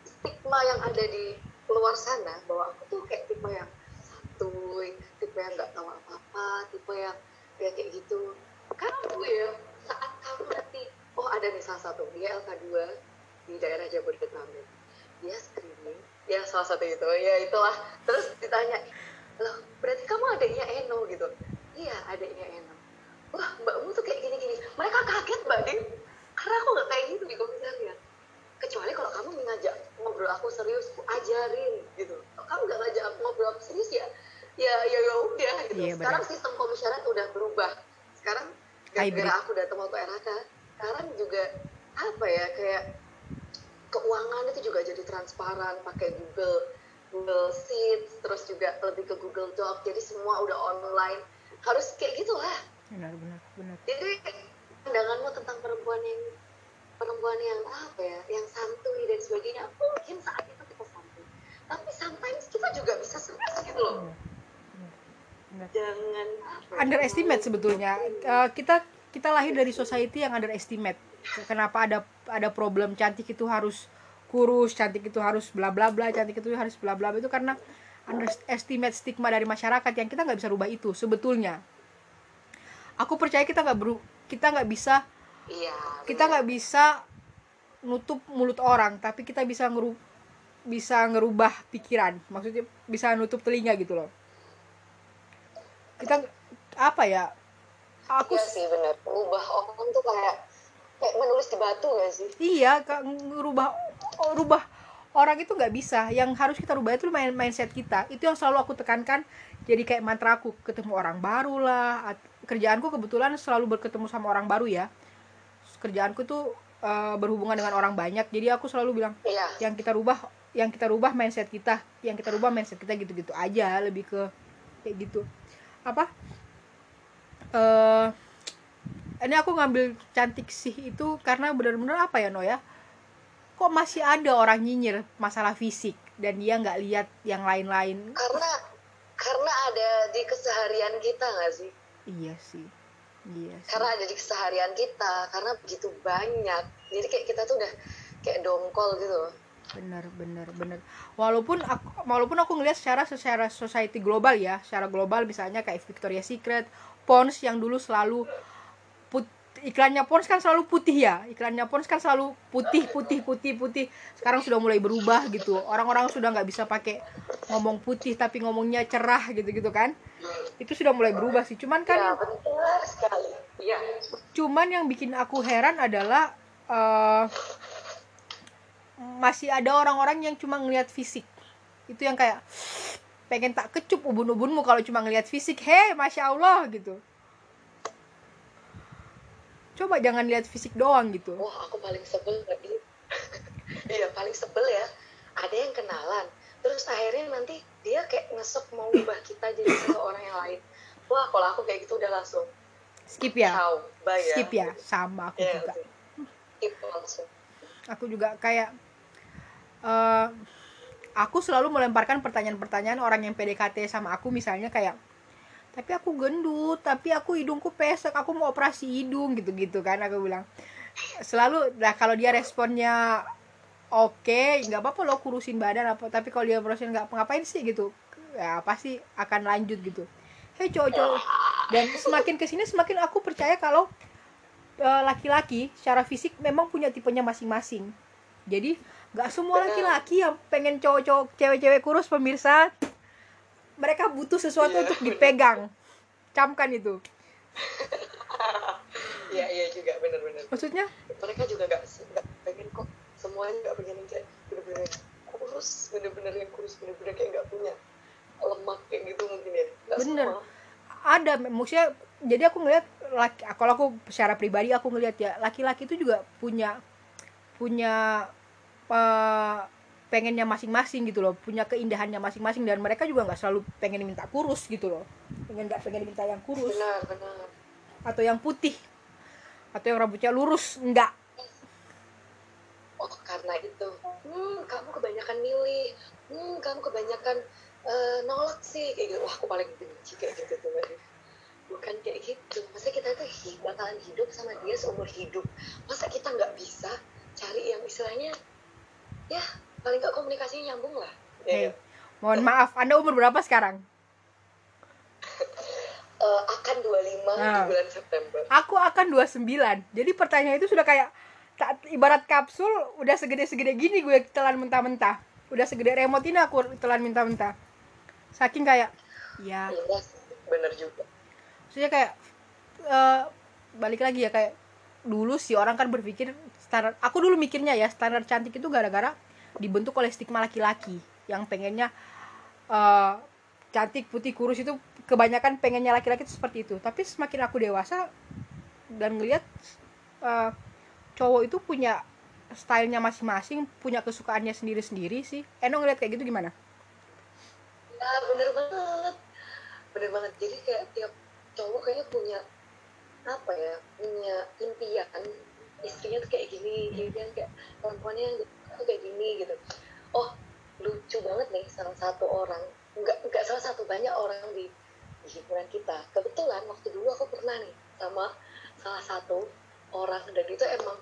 stigma yang ada di luar sana bahwa aku tuh kayak tipe yang santuy, tipe yang nggak tahu apa-apa, tipe yang ya kayak gitu. Kamu ya saat kamu nanti, oh ada nih salah satu dia LK2 di daerah Jabodetabek, dia screening, ya salah satu itu, ya itulah. Terus ditanya, loh berarti kamu adiknya Eno gitu? Iya adiknya Eno. Wah mbakmu tuh kayak gini-gini. Mereka kaget mbak Din, karena aku nggak kayak gitu di komisariat kecuali kalau kamu ngajak ngobrol aku serius aku ajarin gitu kalau kamu nggak ngajak aku ngobrol aku serius ya ya ya ya udah gitu Iya, sekarang sistem komisariat udah berubah. Gara-gara aku datang waktu RHK sekarang juga apa ya kayak keuangan itu juga jadi transparan pakai Google Google Sheets terus juga lebih ke Google Doc jadi semua udah online harus kayak gitulah benar benar benar jadi pandanganmu tentang perempuan yang perempuan yang apa ya, yang santuy dan sebagainya, mungkin saat itu kita santuy. Tapi sometimes kita juga bisa serius gitu loh. Benar. Benar. Jangan underestimate sebetulnya Eh, kita kita lahir dari society yang underestimate kenapa ada ada problem cantik itu harus kurus cantik itu harus bla bla bla cantik itu harus bla bla bla. itu karena underestimate stigma dari masyarakat yang kita nggak bisa rubah itu sebetulnya aku percaya kita nggak beru kita nggak bisa Iya. kita nggak bisa nutup mulut orang tapi kita bisa ngeru bisa ngerubah pikiran maksudnya bisa nutup telinga gitu loh kita apa ya? Aku Iya sih benar. Ubah orang tuh kayak kayak menulis di batu gak sih? iya Kak, ngerubah oh, rubah orang itu nggak bisa. Yang harus kita rubah itu main mindset kita. Itu yang selalu aku tekankan. Jadi kayak mantra aku ketemu orang baru lah. Kerjaanku kebetulan selalu berketemu sama orang baru ya. Kerjaanku tuh eh, berhubungan dengan orang banyak. Jadi aku selalu bilang iya. Yang kita rubah yang kita rubah mindset kita. Yang kita rubah mindset kita gitu-gitu aja. Lebih ke kayak gitu apa eh ini aku ngambil cantik sih itu karena benar-benar apa ya no ya kok masih ada orang nyinyir masalah fisik dan dia nggak lihat yang lain-lain? Karena karena ada di keseharian kita nggak sih? Iya sih. Iya sih. Karena ada di keseharian kita karena begitu banyak. Jadi kayak kita tuh udah kayak dongkol gitu. Bener bener bener. Walaupun aku walaupun aku ngelihat secara secara society global ya secara global misalnya kayak Victoria's Secret Pons yang dulu selalu put, iklannya Pons kan selalu putih ya iklannya Pons kan selalu putih putih putih putih. Sekarang sudah mulai berubah gitu. Orang-orang sudah nggak bisa pakai ngomong putih tapi ngomongnya cerah gitu gitu kan. Itu sudah mulai berubah sih. Cuman kan ya benar sekali. Iya. cuman yang bikin aku heran adalah eh, masih ada orang-orang yang cuma ngelihat fisik. Itu yang kayak pengen tak kecup ubun-ubunmu kalau cuma ngelihat fisik. Hei masya allah gitu. Coba jangan lihat fisik doang gitu. Wah aku paling sebel lagi. Iya paling sebel ya. Ada yang kenalan terus akhirnya nanti dia kayak ngesek mau ubah kita jadi seseorang yang lain. Wah kalau aku kayak gitu udah langsung skip ya? Ciao bye ya. Skip ya? Sama aku Iya, juga. langsung. skip langsung. Aku juga kayak eh aku selalu melemparkan pertanyaan-pertanyaan orang yang PDKT sama aku misalnya kayak tapi aku gendut tapi aku hidungku pesek aku mau operasi hidung gitu-gitu kan aku bilang. Selalu nah kalau dia responnya oke nggak apa-apa lo kurusin badan apa tapi kalau dia kurusin nggak ngapain sih? Gitu. Ya pasti akan lanjut gitu. Hei cowok-cowok dan semakin ke sini semakin aku percaya kalau eh, laki-laki secara fisik memang punya tipenya masing-masing. Jadi nggak semua laki-laki yang pengen cowok-cowok cewek-cewek kurus pemirsa. Mereka butuh sesuatu Iya, untuk dipegang. Camkan itu. Iya iya juga bener-bener maksudnya? Mereka juga nggak pengen kok semuanya nggak pengen yang kayak bener-bener kurus bener-bener yang kurus bener-bener kayak nggak punya lemak kayak gitu mungkin ya. Nggak Bener. semua. Ada maksudnya jadi aku ngelihat laki kalau aku secara pribadi aku ngelihat ya laki-laki itu juga punya punya eh, pengennya masing-masing gitu loh punya keindahannya masing-masing dan mereka juga nggak selalu pengen minta kurus gitu loh. Pengen nggak pengen minta yang kurus. Benar benar. Atau yang putih. Atau yang rambutnya lurus. Enggak oh karena itu. Hmm kamu kebanyakan milih. Hmm kamu kebanyakan eh, nolak sih. Kayak gitu. Wah aku paling benci kayak gitu tuh bukan kayak gitu. Masa kita tuh hi- bakalan hidup sama dia seumur hidup. Masa kita nggak bisa cari yang istilahnya ya paling nggak komunikasinya nyambung lah. Hei, ya mohon maaf anda umur berapa sekarang? Eh, akan 25 Nah. di bulan September. Aku akan 29 jadi pertanyaan itu sudah kayak tak, ibarat kapsul udah segede-segede gini gue telan mentah-mentah. Udah segede remote ini aku telan mentah-mentah. Saking kayak ya. Iya bener juga. Maksudnya kayak eh, balik lagi ya kayak dulu sih orang kan berpikir standar aku dulu mikirnya ya standar cantik itu gara-gara dibentuk oleh stigma laki-laki yang pengennya eh, cantik putih kurus itu kebanyakan pengennya laki-laki itu seperti itu. Tapi semakin aku dewasa dan ngelihat eh, cowok itu punya stylenya masing-masing punya kesukaannya sendiri-sendiri sih. Eno ngeliat kayak gitu gimana? Ya bener banget. Bener banget. Jadi kayak tiap cowok kayaknya punya apa ya punya impian istrinya tuh kayak gini impian kayak perempuannya kayak gini gitu. Oh lucu banget nih salah satu orang nggak nggak salah satu banyak orang di, di kita. Kebetulan waktu dulu aku pernah nih sama salah satu orang dan itu emang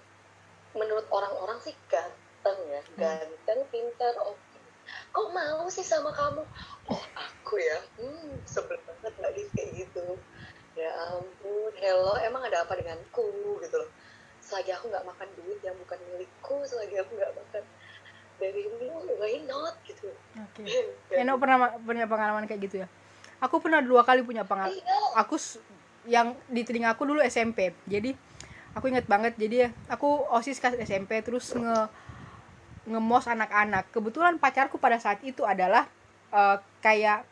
menurut orang-orang sih ganteng ya ganteng pintar oke. Kok mau sih sama kamu? Oh aku ya? Hmm sebel banget nggak di kayak gitu. Ya ampun hello emang ada apa denganku gitu loh selagi aku nggak makan duit yang bukan milikku selagi aku nggak makan darimu why not gitu Oke. Eno pernah ma- punya pengalaman kayak gitu ya? Aku pernah dua kali punya pengalaman. iya Aku yang di telinga aku dulu SMP. Jadi aku inget banget. Jadi aku osis kas SMP terus nge ngemos anak-anak kebetulan pacarku pada saat itu adalah eh, kayak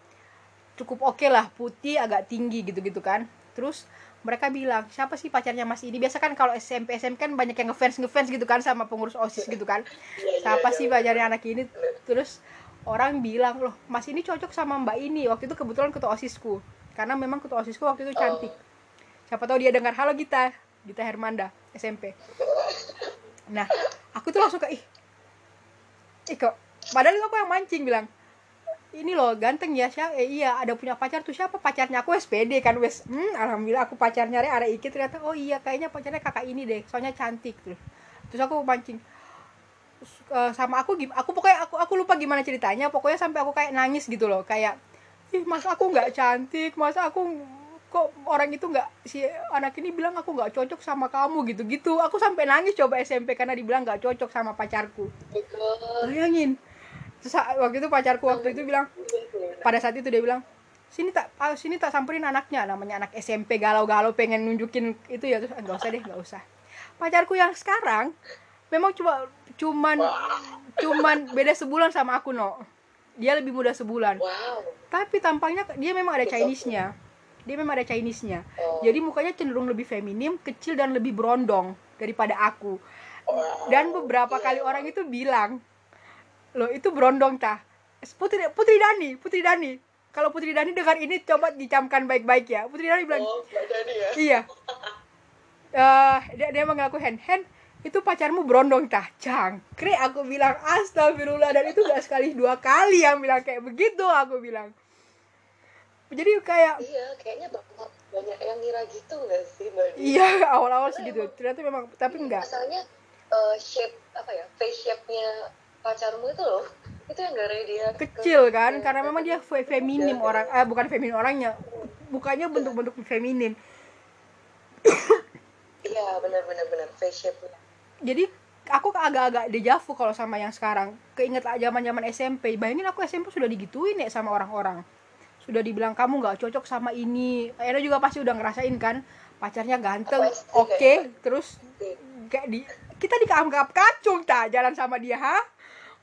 cukup oke lah putih agak tinggi gitu-gitu kan terus mereka bilang siapa sih pacarnya mas ini biasa kan kalau SMP SMP kan banyak yang ngefans ngefans gitu kan sama pengurus osis gitu kan. Iya, iya, siapa iya, sih pacarnya anak ini? Terus orang bilang loh mas ini cocok sama mbak ini. Waktu itu kebetulan ketua osisku. Karena memang ketua osisku waktu itu cantik. Siapa tahu dia dengar halo Gita. Gita Hermanda SMP nah aku tuh langsung kayak ih ih kok? Padahal aku yang mancing bilang ini loh ganteng ya siapa eh, iya ada punya pacar tuh siapa? Pacarnya aku SPD kan wes. Hmm, alhamdulillah aku pacarnya re ada iki ternyata oh iya kayaknya pacarnya kakak ini deh soalnya cantik terus terus aku mancing eh, sama aku aku pokoknya aku aku lupa gimana ceritanya pokoknya sampai aku kayak nangis gitu loh kayak ih masa aku nggak cantik? Masa aku kok orang itu nggak si anak ini bilang aku nggak cocok sama kamu? Gitu gitu aku sampai nangis coba SMP karena dibilang nggak cocok sama pacarku. Bayangin terus waktu itu pacarku waktu itu bilang pada saat itu dia bilang sini tak ah, sini tak samperin anaknya. Namanya anak SMP galau-galau pengen nunjukin itu ya terus "Ah, nggak usah deh nggak usah. Pacarku yang sekarang memang cuma cuman cuman beda sebulan sama aku no dia lebih muda sebulan. Wow. tapi tampangnya dia memang ada Chinese-nya. Dia memang ada Chinese-nya. Oh. jadi mukanya cenderung lebih feminim kecil dan lebih berondong daripada aku. Dan beberapa kali orang itu bilang loh itu berondong tah. Putri putri Dani putri Dani. Kalau putri Dani dengar ini coba dicamkan baik-baik ya. Putri Dani bilang Oh, Mbak Dani ya. iya. Eh dia dia mengaku hand hand itu pacarmu berondong tah. Cangkre aku bilang astagfirullah. Dan itu gak sekali dua kali yang bilang kayak begitu aku bilang. Jadi kayak Iya, kayaknya banyak banyak yang ngira gitu nggak sih Mbak iya awal-awal segitu. Ternyata memang tapi enggak Masalahnya eh, shape apa ya face shape-nya pacarmu itu loh, itu yang gara dia ke- kecil kan ke- karena memang dia fe- feminim orang eh bukan feminim orangnya bukannya bentuk-bentuk feminim Iya, benar-benar benar face shape-nya. jadi aku agak-agak dejavu kalau sama yang sekarang. Keinget lah zaman-zaman SMP bayangin aku SMP sudah digituin ya sama orang-orang. Sudah dibilang kamu nggak cocok sama ini. Akhirnya juga pasti udah ngerasain kan pacarnya ganteng oke kayak terus Oke. kayak di kita dianggap kacung tak? Jalan sama dia ha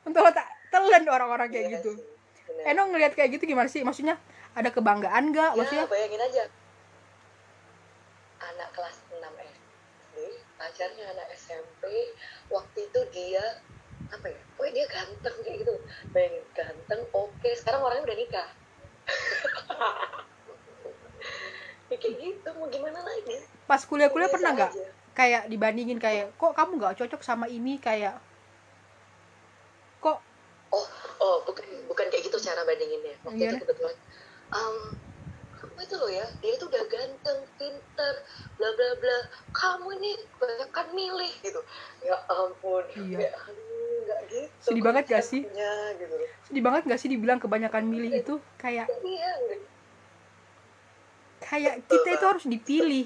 untuk tak telan orang-orang kayak Iya gitu sih, benar. Eno ngelihat kayak gitu gimana sih maksudnya ada kebanggaan nggak maksudnya Ya, bayangin aja. Anak kelas 6 SD, pacarnya anak SMP, waktu itu dia apa ya? Pokoknya dia ganteng kayak gitu. Bayangin ganteng, oke, sekarang orangnya udah nikah. ya, kayak gitu, mau gimana lagi? pas kuliah-kuliah pernah nggak kayak dibandingin kayak kok kamu nggak cocok sama ini kayak kok Oh, oh, bukan bukan kayak gitu cara bandinginnya. Waktu Gimana? itu kebetulan, um, kamu itu loh ya, dia itu udah ganteng, pinter, bla bla bla. Kamu ini banyak kan milih gitu. Ya ampun, Iya. kayak, aduh, gitu. Sedih banget gak sih? konsepnya, Gitu. sedih banget nggak sih dibilang kebanyakan milih itu kayak Iya, nggak kayak kita itu harus dipilih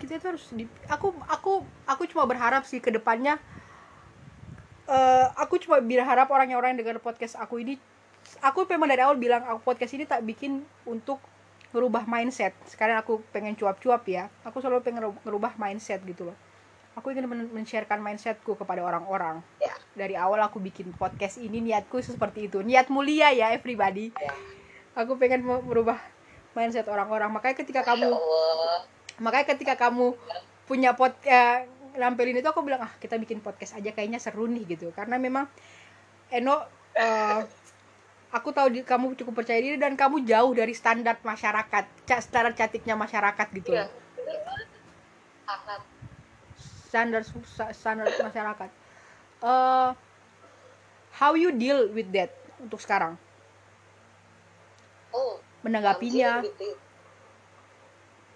kita itu harus di aku aku aku cuma berharap sih ke eh aku cuma berharap orang yang orang yang dengar podcast aku ini aku memang dari awal bilang aku podcast ini tak bikin untuk ngerubah mindset. Sekarang aku pengen cuap-cuap ya. Aku selalu pengen ngeru- ngerubah mindset gitu loh. Aku ingin men- men-sharekan mindsetku kepada orang-orang. Ya. dari awal aku bikin podcast ini niatku seperti itu. Niat mulia ya everybody. Ya. aku pengen me- merubah mindset orang-orang. Makanya ketika kamu Ya makanya ketika kamu punya pod eh, nampilin itu aku bilang ah kita bikin podcast aja kayaknya seru nih gitu. Karena memang Eno eh, aku tahu di- kamu cukup percaya diri dan kamu jauh dari standar masyarakat standar cantiknya masyarakat gitu. Iya, standar standar masyarakat. Eh, how you deal with that untuk sekarang? Oh, menanggapinya. I'm dealing with it.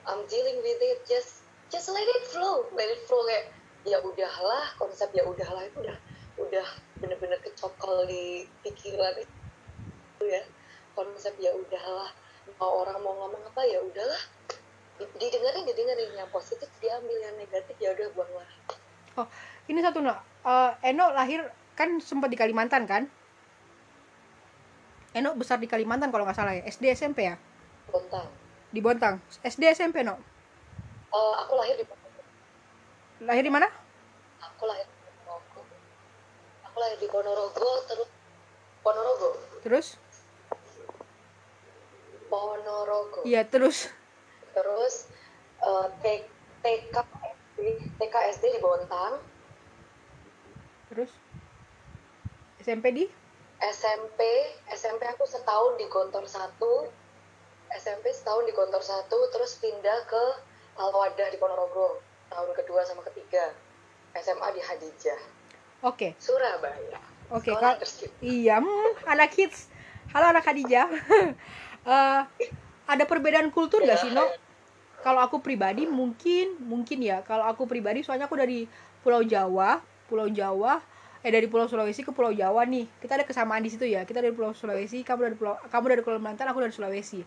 I'm dealing with it. Just just let it flow. Let it flow kayak ya udahlah konsep ya udahlah itu udah udah bener-bener kecokol di pikiran itu ya. Konsep ya udahlah mau orang mau ngomong apa ya udahlah. Di- didengerin didengerin yang positif diambil yang negatif ya udah buanglah. Oh ini satu no Eh, Eno lahir kan sempat di Kalimantan kan? Eno besar di Kalimantan kalau nggak salah ya SD SMP ya? Bontang. Di Bontang. SD SMP no Eh, aku lahir di lahir di mana? Aku lahir di Maroko aku lahir di Ponorogo terus Ponorogo. Terus? Ponorogo. Iya terus? Terus eh, TK SD TK SD di Bontang. Terus? SMP di? SMP SMP aku setahun di Gontor satu. SMP setahun di Gontor satu terus pindah ke Alwadah di Ponorogo tahun kedua sama ketiga SMA di Hadijah. Oke. Surabaya. Oke kal- terskip. iya hmm, anak hits. Halo anak Khadijah Eh, ada perbedaan kultur gak sih no kalau aku pribadi mungkin mungkin ya. Kalau aku pribadi soalnya aku dari Pulau Jawa Pulau Jawa eh dari Pulau Sulawesi ke Pulau Jawa nih. Kita ada kesamaan di situ ya. Kita dari Pulau Sulawesi kamu dari Pulau kamu dari Kalimantan aku dari Sulawesi.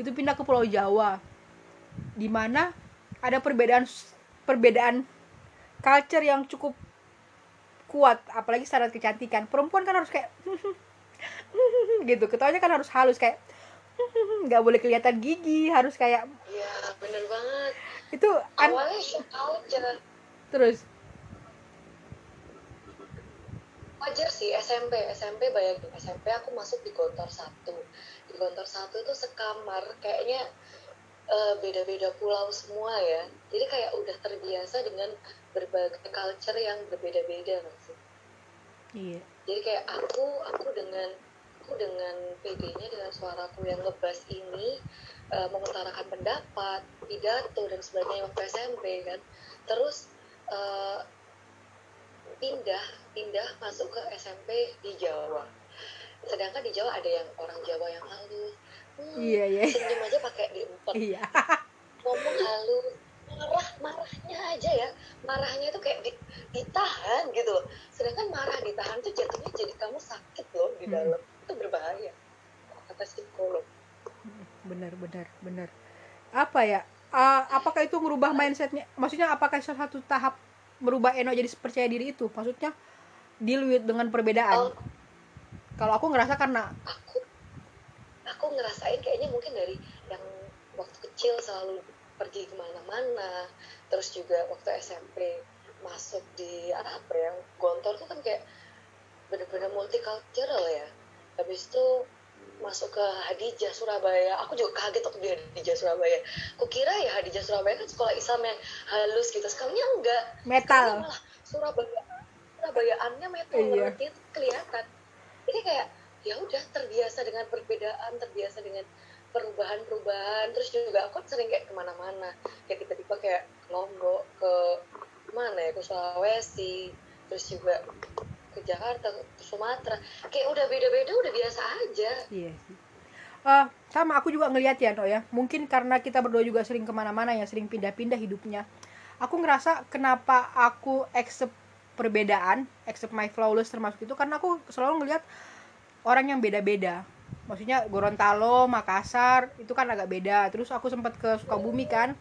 Itu pindah ke Pulau Jawa. Di mana ada perbedaan perbedaan culture yang cukup kuat apalagi syarat kecantikan. Perempuan kan harus kayak gitu. Ketawanya kan harus halus kayak nggak boleh kelihatan gigi harus kayak Iya bener banget. Itu awalnya shock aja terus? Wajar sih SMP SMP bayangin SMP aku masuk di Gontor satu. Di Gontor satu itu sekamar kayaknya eh, beda-beda pulau semua ya. Jadi kayak udah terbiasa dengan berbagai culture yang berbeda-beda nggak sih? Iya. Jadi kayak aku aku dengan aku dengan PD-nya dengan suaraku yang ngebas ini eh, mengutarakan pendapat pidato dan sebagainya waktu SMP kan. Terus eh, pindah pindah masuk ke SMP di Jawa. Sedangkan di Jawa ada yang orang Jawa yang halus hmm, iya iya. Senyum aja pakai diempet iya. Ngomong halus marah marahnya aja ya. Marahnya itu kayak di- ditahan gitu. Loh sedangkan marah ditahan tuh jatuhnya jadi kamu sakit loh di Hmm. dalam. Itu berbahaya. Kata psikolog. Benar benar benar. Apa ya? Ah, apakah itu merubah mindsetnya? Maksudnya apakah salah satu tahap merubah Eno jadi percaya diri itu? Maksudnya deal with dengan perbedaan? Oh. kalau aku ngerasa karena aku aku ngerasain kayaknya mungkin dari yang waktu kecil selalu pergi ke mana-mana terus juga waktu SMP masuk di apa ya Gontor tuh kan kayak bener-bener multicultural ya. Habis itu masuk ke Hadijah Surabaya. Aku juga kaget waktu di Hadijah Surabaya. Aku kira ya Hadijah Surabaya kan sekolah Islam yang halus gitu. Sekarangnya enggak. Sekarang metal malah Surabaya Surabayaannya metal. Iya. kelihatan. Jadi kayak ya udah terbiasa dengan perbedaan terbiasa dengan perubahan-perubahan. Terus juga aku sering kayak ke mana-mana. Kayak tiba-tiba kayak Lombok ke mana ya ke Sulawesi terus juga ke Jakarta ke Sumatera. Kayak udah beda-beda udah biasa aja. Iya sih. Eh, sama aku juga ngelihat ya No ya. Mungkin karena kita berdua juga sering ke mana-mana ya sering pindah-pindah hidupnya. Aku ngerasa kenapa aku accept perbedaan accept my flawless termasuk itu karena aku selalu ngelihat orang yang beda-beda. Maksudnya Gorontalo Makassar itu kan agak beda. Terus aku sempat ke Sukabumi kan.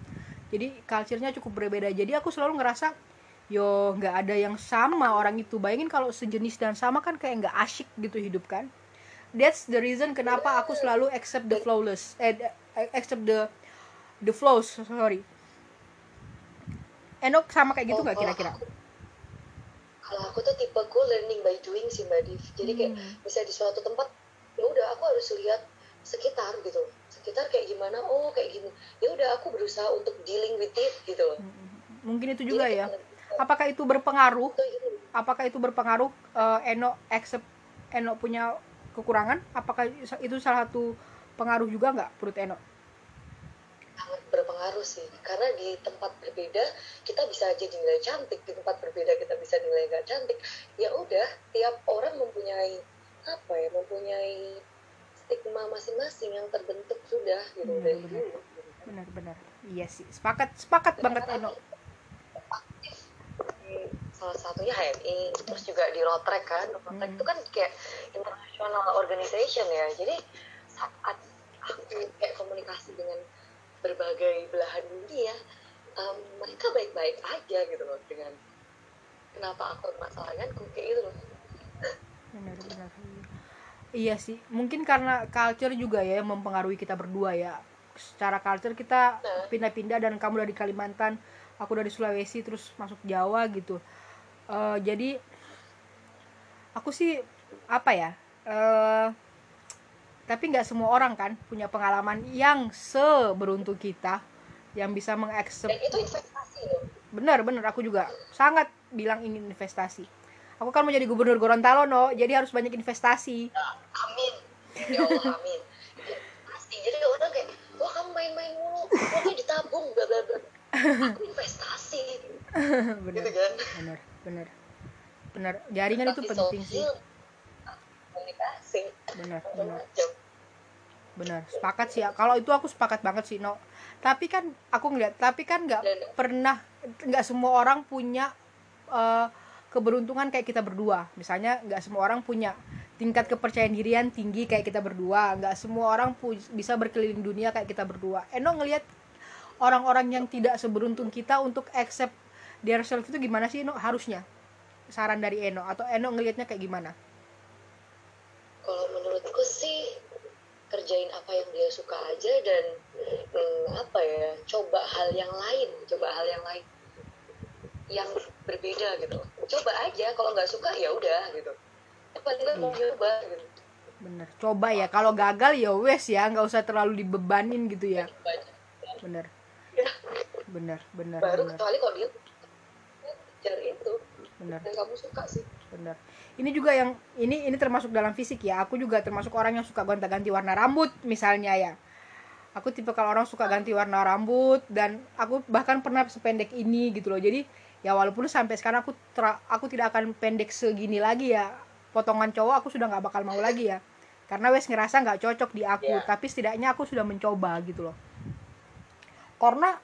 Jadi culture-nya cukup berbeda. Jadi aku selalu ngerasa yo nggak ada yang sama orang itu. Bayangin kalau sejenis dan sama kan kayak nggak asyik gitu hidup kan. That's the reason kenapa aku selalu accept the flawless. Eh the- accept the the flaws sorry. Enok sama kayak gitu Oh, nggak kalau kira-kira? aku- kalau aku tuh tipeku learning by doing sih mbak Div. Jadi kayak Hmm. misalnya di suatu tempat ya udah aku harus lihat sekitar gitu. Sekitar kayak gimana? Oh kayak gini. Ya udah aku berusaha untuk dealing with it gitu loh. Mungkin itu juga Jadi ya. apakah itu berpengaruh? Gitu. apakah itu berpengaruh eh, Eno accept Eno punya kekurangan? Apakah itu salah satu pengaruh juga nggak menurut Eno berpengaruh sih. Karena di tempat berbeda kita bisa aja dinilai cantik. Di tempat berbeda kita bisa dinilai gak cantik. Ya udah tiap orang mempunyai apa ya mempunyai stigma masing-masing yang terbentuk sudah gitu. Benar, dari benar. dulu benar-benar iya sih. Sepakat sepakat banget Eno. aktif salah satunya HMI terus juga di Rotrek kan. Rotrek Hmm. itu kan kayak international organization ya. Jadi saat aku kayak komunikasi dengan berbagai belahan dunia em, mereka baik-baik aja gitu loh dengan kenapa aku masalahkan kayak gitu loh. Benar-benar iya sih mungkin karena culture juga ya yang mempengaruhi kita berdua ya. Secara culture kita pindah-pindah dan kamu dari Kalimantan aku dari Sulawesi terus masuk Jawa gitu. Eh, jadi aku sih apa ya eh tapi nggak semua orang kan punya pengalaman yang seberuntung kita yang bisa mengaccept dan itu investasi loh. Bener bener aku juga sangat bilang ingin investasi. Aku kan mau jadi gubernur Gorontalo no. Jadi harus banyak investasi. Nah, amin. Ya Allah amin. Pasti jadi orang kayak wah kamu main-main mulu. Pokoknya ditabung bla bla bla. Aku investasi. Bener gitu kan? Bener bener bener jaringan itu Investasi penting sih. komunikasi. Bener bener macam-macam bener sepakat sih ya. Kalau itu aku sepakat banget sih no tapi kan aku ngeliat tapi kan nggak pernah nggak semua orang punya eh, keberuntungan kayak kita berdua. Misalnya nggak semua orang punya tingkat kepercayaan dirian tinggi kayak kita berdua. Nggak semua orang pu- bisa berkeliling dunia kayak kita berdua. Eno ngelihat orang-orang yang tidak seberuntung kita untuk accept their self itu gimana sih Eno harusnya? Saran dari Eno. Atau Eno ngelihatnya kayak gimana? Kalau menurutku sih kerjain apa yang dia suka aja dan hmm, apa ya coba hal yang lain coba hal yang lain yang berbeda gitu. Coba aja kalau nggak suka ya udah gitu. Paling nggak mau nyoba gitu. Bener coba ya. Kalau gagal ya wes ya nggak usah terlalu dibebanin gitu ya. Coba aja. bener. Ya, bener bener baru bener. kecuali kalau dia cari itu bener. yang kamu suka sih. Bener ini juga yang ini ini termasuk dalam fisik ya. Aku juga termasuk orang yang suka gonta-ganti warna rambut misalnya ya. Aku tipe kalau orang suka ganti warna rambut dan aku bahkan pernah sependek ini gitu loh. Jadi ya walaupun sampai sekarang aku tra- aku tidak akan pendek segini lagi ya. Potongan cowok aku sudah nggak bakal mau lagi ya. Karena wes ngerasa nggak cocok di aku. Ya. tapi setidaknya aku sudah mencoba gitu loh. Karena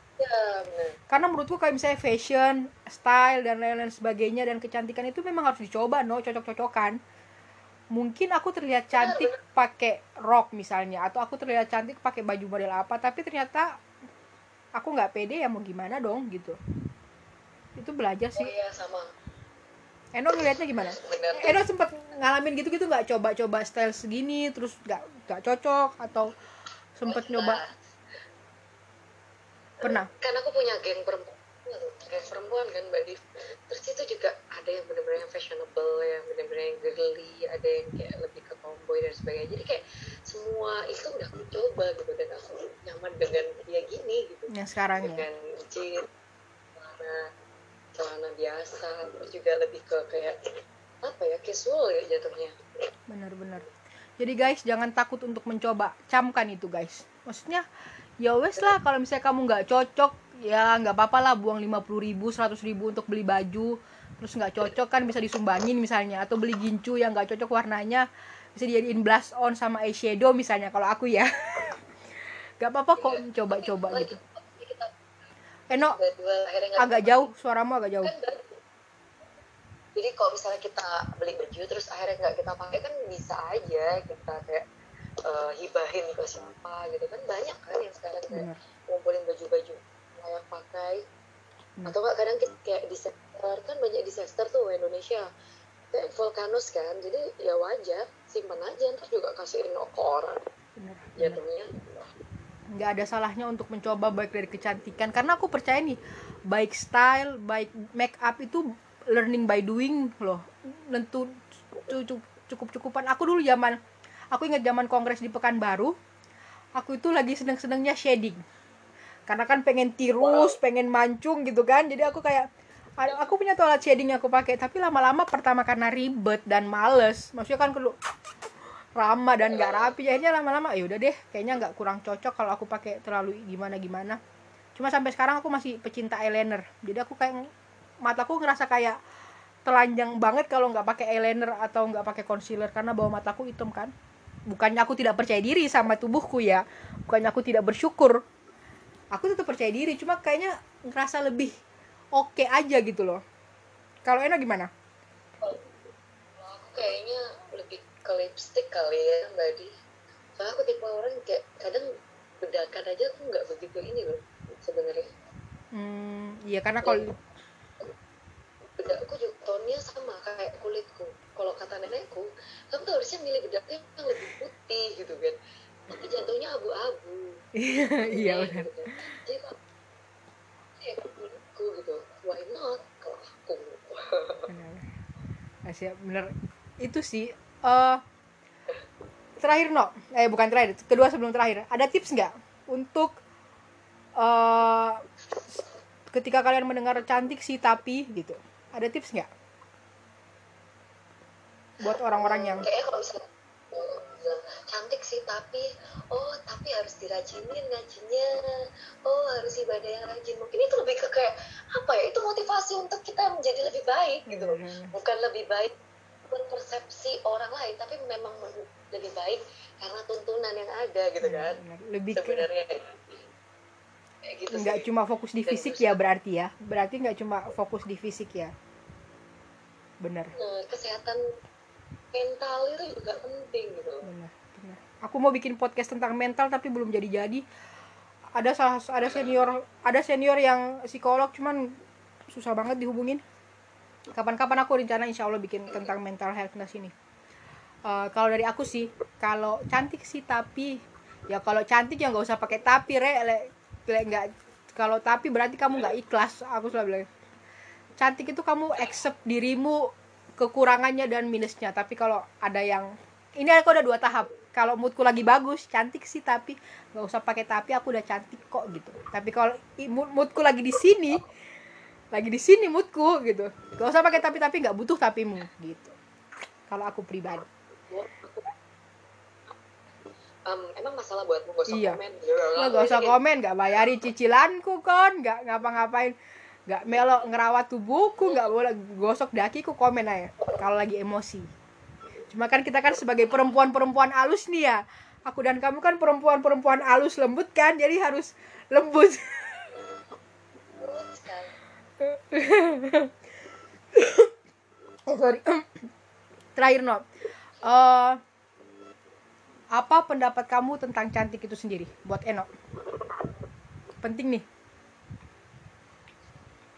karena menurutku kayak misalnya fashion, style dan lain-lain sebagainya dan kecantikan itu memang harus dicoba no cocok-cocokan. Mungkin aku terlihat cantik pakai rok misalnya atau aku terlihat cantik pakai baju model apa tapi ternyata aku nggak pede ya mau gimana dong gitu. Itu belajar oh sih. iya sama Eno ngelihatnya gimana? benar Eno sempat ngalamin gitu-gitu nggak coba-coba style segini terus nggak nggak cocok atau sempet nyoba pernah? karena aku punya geng perempuan geng perempuan kan mbak Div. Terus itu juga ada yang benar-benar yang fashionable yang benar-benar yang girly ada yang kayak lebih ke tomboy dan sebagainya. Jadi kayak semua itu udah aku coba gitu dan aku nyaman dengan dia gini gitu. Yang sekarang ya. dengan jeans celana celana biasa terus juga lebih ke kayak apa ya casual ya jatuhnya. Benar-benar jadi guys jangan takut untuk mencoba. Camkan itu guys. Maksudnya ya wes lah kalau misalnya kamu nggak cocok ya nggak apa-apa lah buang 50 ribu 100 ribu untuk beli baju. Terus nggak cocok kan bisa disumbangin misalnya atau beli gincu yang nggak cocok warnanya bisa dijadiin blush on sama eyeshadow misalnya kalau aku ya. Nggak apa-apa kok coba-coba gitu. Lagi kita Eno nggak agak jauh suaramu agak jauh. Kan jadi kalau misalnya kita beli baju terus akhirnya nggak kita pakai kan bisa aja kita kayak eh, hibahin ke siapa gitu kan banyak kan yang sekarang kayak ngumpulin baju-baju layak pakai. Hmm. atau nggak kadang kita kayak disaster kan banyak disaster tuh Indonesia. Kayak volcanoes kan jadi ya wajar simpan aja terus juga kasihin ke orang. Benar. jatuhnya. Nggak ada salahnya untuk mencoba baik dari kecantikan karena aku percaya nih baik style baik make up itu learning by doing loh. Tentu cukup cukupan aku dulu zaman aku ingat zaman kongres di pekanbaru aku itu lagi seneng senengnya shading. Karena kan pengen tirus pengen mancung gitu kan. Jadi aku kayak "Aduh, aku punya toilet shading yang aku pakai. Tapi lama-lama pertama karena ribet dan males. Maksudnya kan perlu lama dan nggak rapi. Akhirnya lama-lama ya udah deh kayaknya nggak kurang cocok kalau aku pakai terlalu gimana gimana cuma sampai sekarang aku masih pecinta eyeliner. Jadi aku kayak mataku ngerasa kayak telanjang banget kalau nggak pakai eyeliner atau nggak pakai concealer. Karena bawah mataku hitam kan bukannya aku tidak percaya diri sama tubuhku ya bukannya aku tidak bersyukur aku tetap percaya diri cuma kayaknya ngerasa lebih oke aja gitu loh kalau Ena gimana aku kayaknya lebih ke lipstick kali ya Mbak Di. Soalnya aku tipe orang kayak kadang bedakan aja aku nggak begitu ini loh sebenarnya. hmm iya karena kalau Bedak aku juga tonnya sama kayak kulitku. Kalau kata nenekku, kamu tuh harusnya milih bedak yang lebih putih gitu kan. Tapi jatuhnya abu-abu. iya Kuning benar gitu. Jadi kok ya kulitku gitu. Why not kalau aku? benar Asia bener itu sih eh terakhir no eh bukan terakhir kedua sebelum terakhir ada tips nggak untuk eh ketika kalian mendengar cantik sih tapi gitu ada tips nggak buat orang-orang yang kayaknya kalau misalnya cantik sih tapi oh tapi harus dirajinin ngajinya. Oh harus ibadah yang rajin. Mungkin itu lebih ke kayak apa ya itu motivasi untuk kita menjadi lebih baik gitu loh. Hmm. bukan lebih baik buat persepsi orang lain tapi memang lebih baik karena tuntunan yang ada gitu kan. Benar, lebih ke sebenarnya kayak gitu nggak sih. cuma fokus di Dan fisik ya berarti ya. Berarti nggak cuma fokus di fisik ya. Bener Nah, kesehatan mental itu juga penting gitu. Benar benar. Aku mau bikin podcast tentang mental tapi belum jadi jadi ada salah ada senior ada senior yang psikolog cuman susah banget dihubungin. Kapan-kapan aku rencana insya Allah bikin tentang mental healthness ini Eh, kalau dari aku sih kalau cantik sih tapi ya kalau cantik ya nggak usah pakai tapi re. Le, le nggak kalau tapi berarti kamu nggak ikhlas aku selalu bilang. Cantik itu kamu accept dirimu kekurangannya dan minusnya. Tapi kalau ada yang ini aku ada dua tahap. Kalau moodku lagi bagus cantik sih tapi nggak usah pakai tapi aku udah cantik kok gitu. Tapi kalau mood- moodku lagi di sini lagi di sini moodku gitu. Nggak usah pakai tapi tapi nggak butuh tapimu gitu. Kalau aku pribadi. Em, emang masalah buatmu gak usah Iya. komen Lo gak usah komen, gak bayari cicilanku kon, gak ngapa-ngapain, gak melok ngerawat tubuhku, gak boleh gosok dakiku komen aja kalau lagi emosi. Cuma kan kita kan sebagai perempuan-perempuan alus nih ya, aku dan kamu kan perempuan-perempuan alus lembut kan, jadi harus lembut. Sorry. Terakhir no, Eh, apa pendapat kamu tentang cantik itu sendiri buat Eno? Penting nih.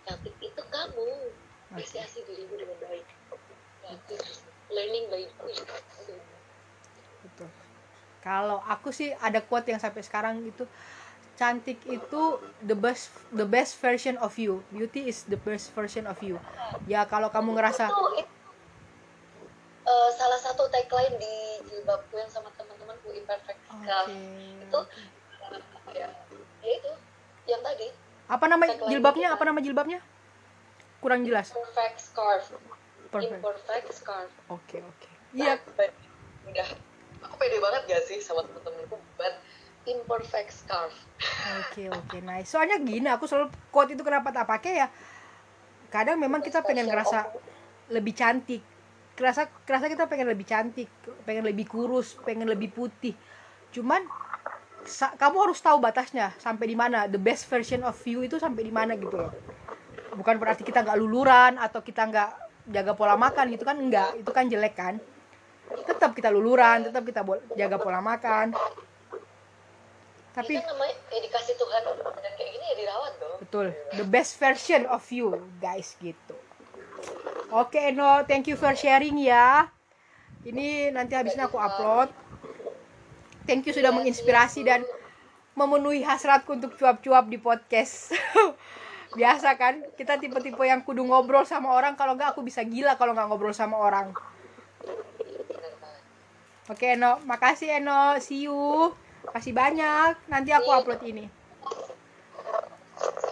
Cantik itu kamu apresiasi dirimu dengan baik learning by doing Betul. Kalau aku sih ada quote yang sampai sekarang itu cantik itu the best the best version of you. Beauty is the best version of you. Ya kalau kamu ngerasa itu, itu eh, salah satu tagline di jilbabku yang sama teman-temanku imperfect. Scarf. itu ya, ya itu yang tadi apa nama tagline jilbabnya? Apa nama jilbabnya? Kurang jelas. perfect scarf Perfect. imperfect scarf Oke, oke. Iya, udah aku pede banget gak sih sama temen-temenku buat imperfect scarf Oke oke nice. Soalnya gini aku selalu quote itu kenapa tak pakai ya. Kadang memang kita pengen ngerasa lebih cantik. Kerasa kerasa kita pengen lebih cantik, pengen lebih kurus, pengen lebih putih. Cuman kamu harus tahu batasnya sampai di mana the best version of you itu sampai di mana gitu loh. Bukan berarti kita nggak luluran atau kita nggak jaga pola makan gitu kan enggak, itu kan jelek kan. Tetap kita luluran, tetap kita jaga pola makan. Tapi kan namanya ya dikasih Tuhan dan kayak gini ya dirawat dong Betul. The best version of you, guys, gitu. Oke, Eno, thank you for sharing ya. Ini nanti habisnya aku upload. Thank you sudah menginspirasi dan memenuhi hasratku untuk cuap-cuap di podcast. Biasa kan, kita tipe-tipe yang kudu ngobrol sama orang, kalau nggak aku bisa gila kalau nggak ngobrol sama orang. Oke, Eno, makasih Eno, see you. Makasih banyak. Nanti aku upload ini.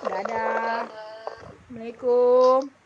Dadah. Ah. Assalamualaikum.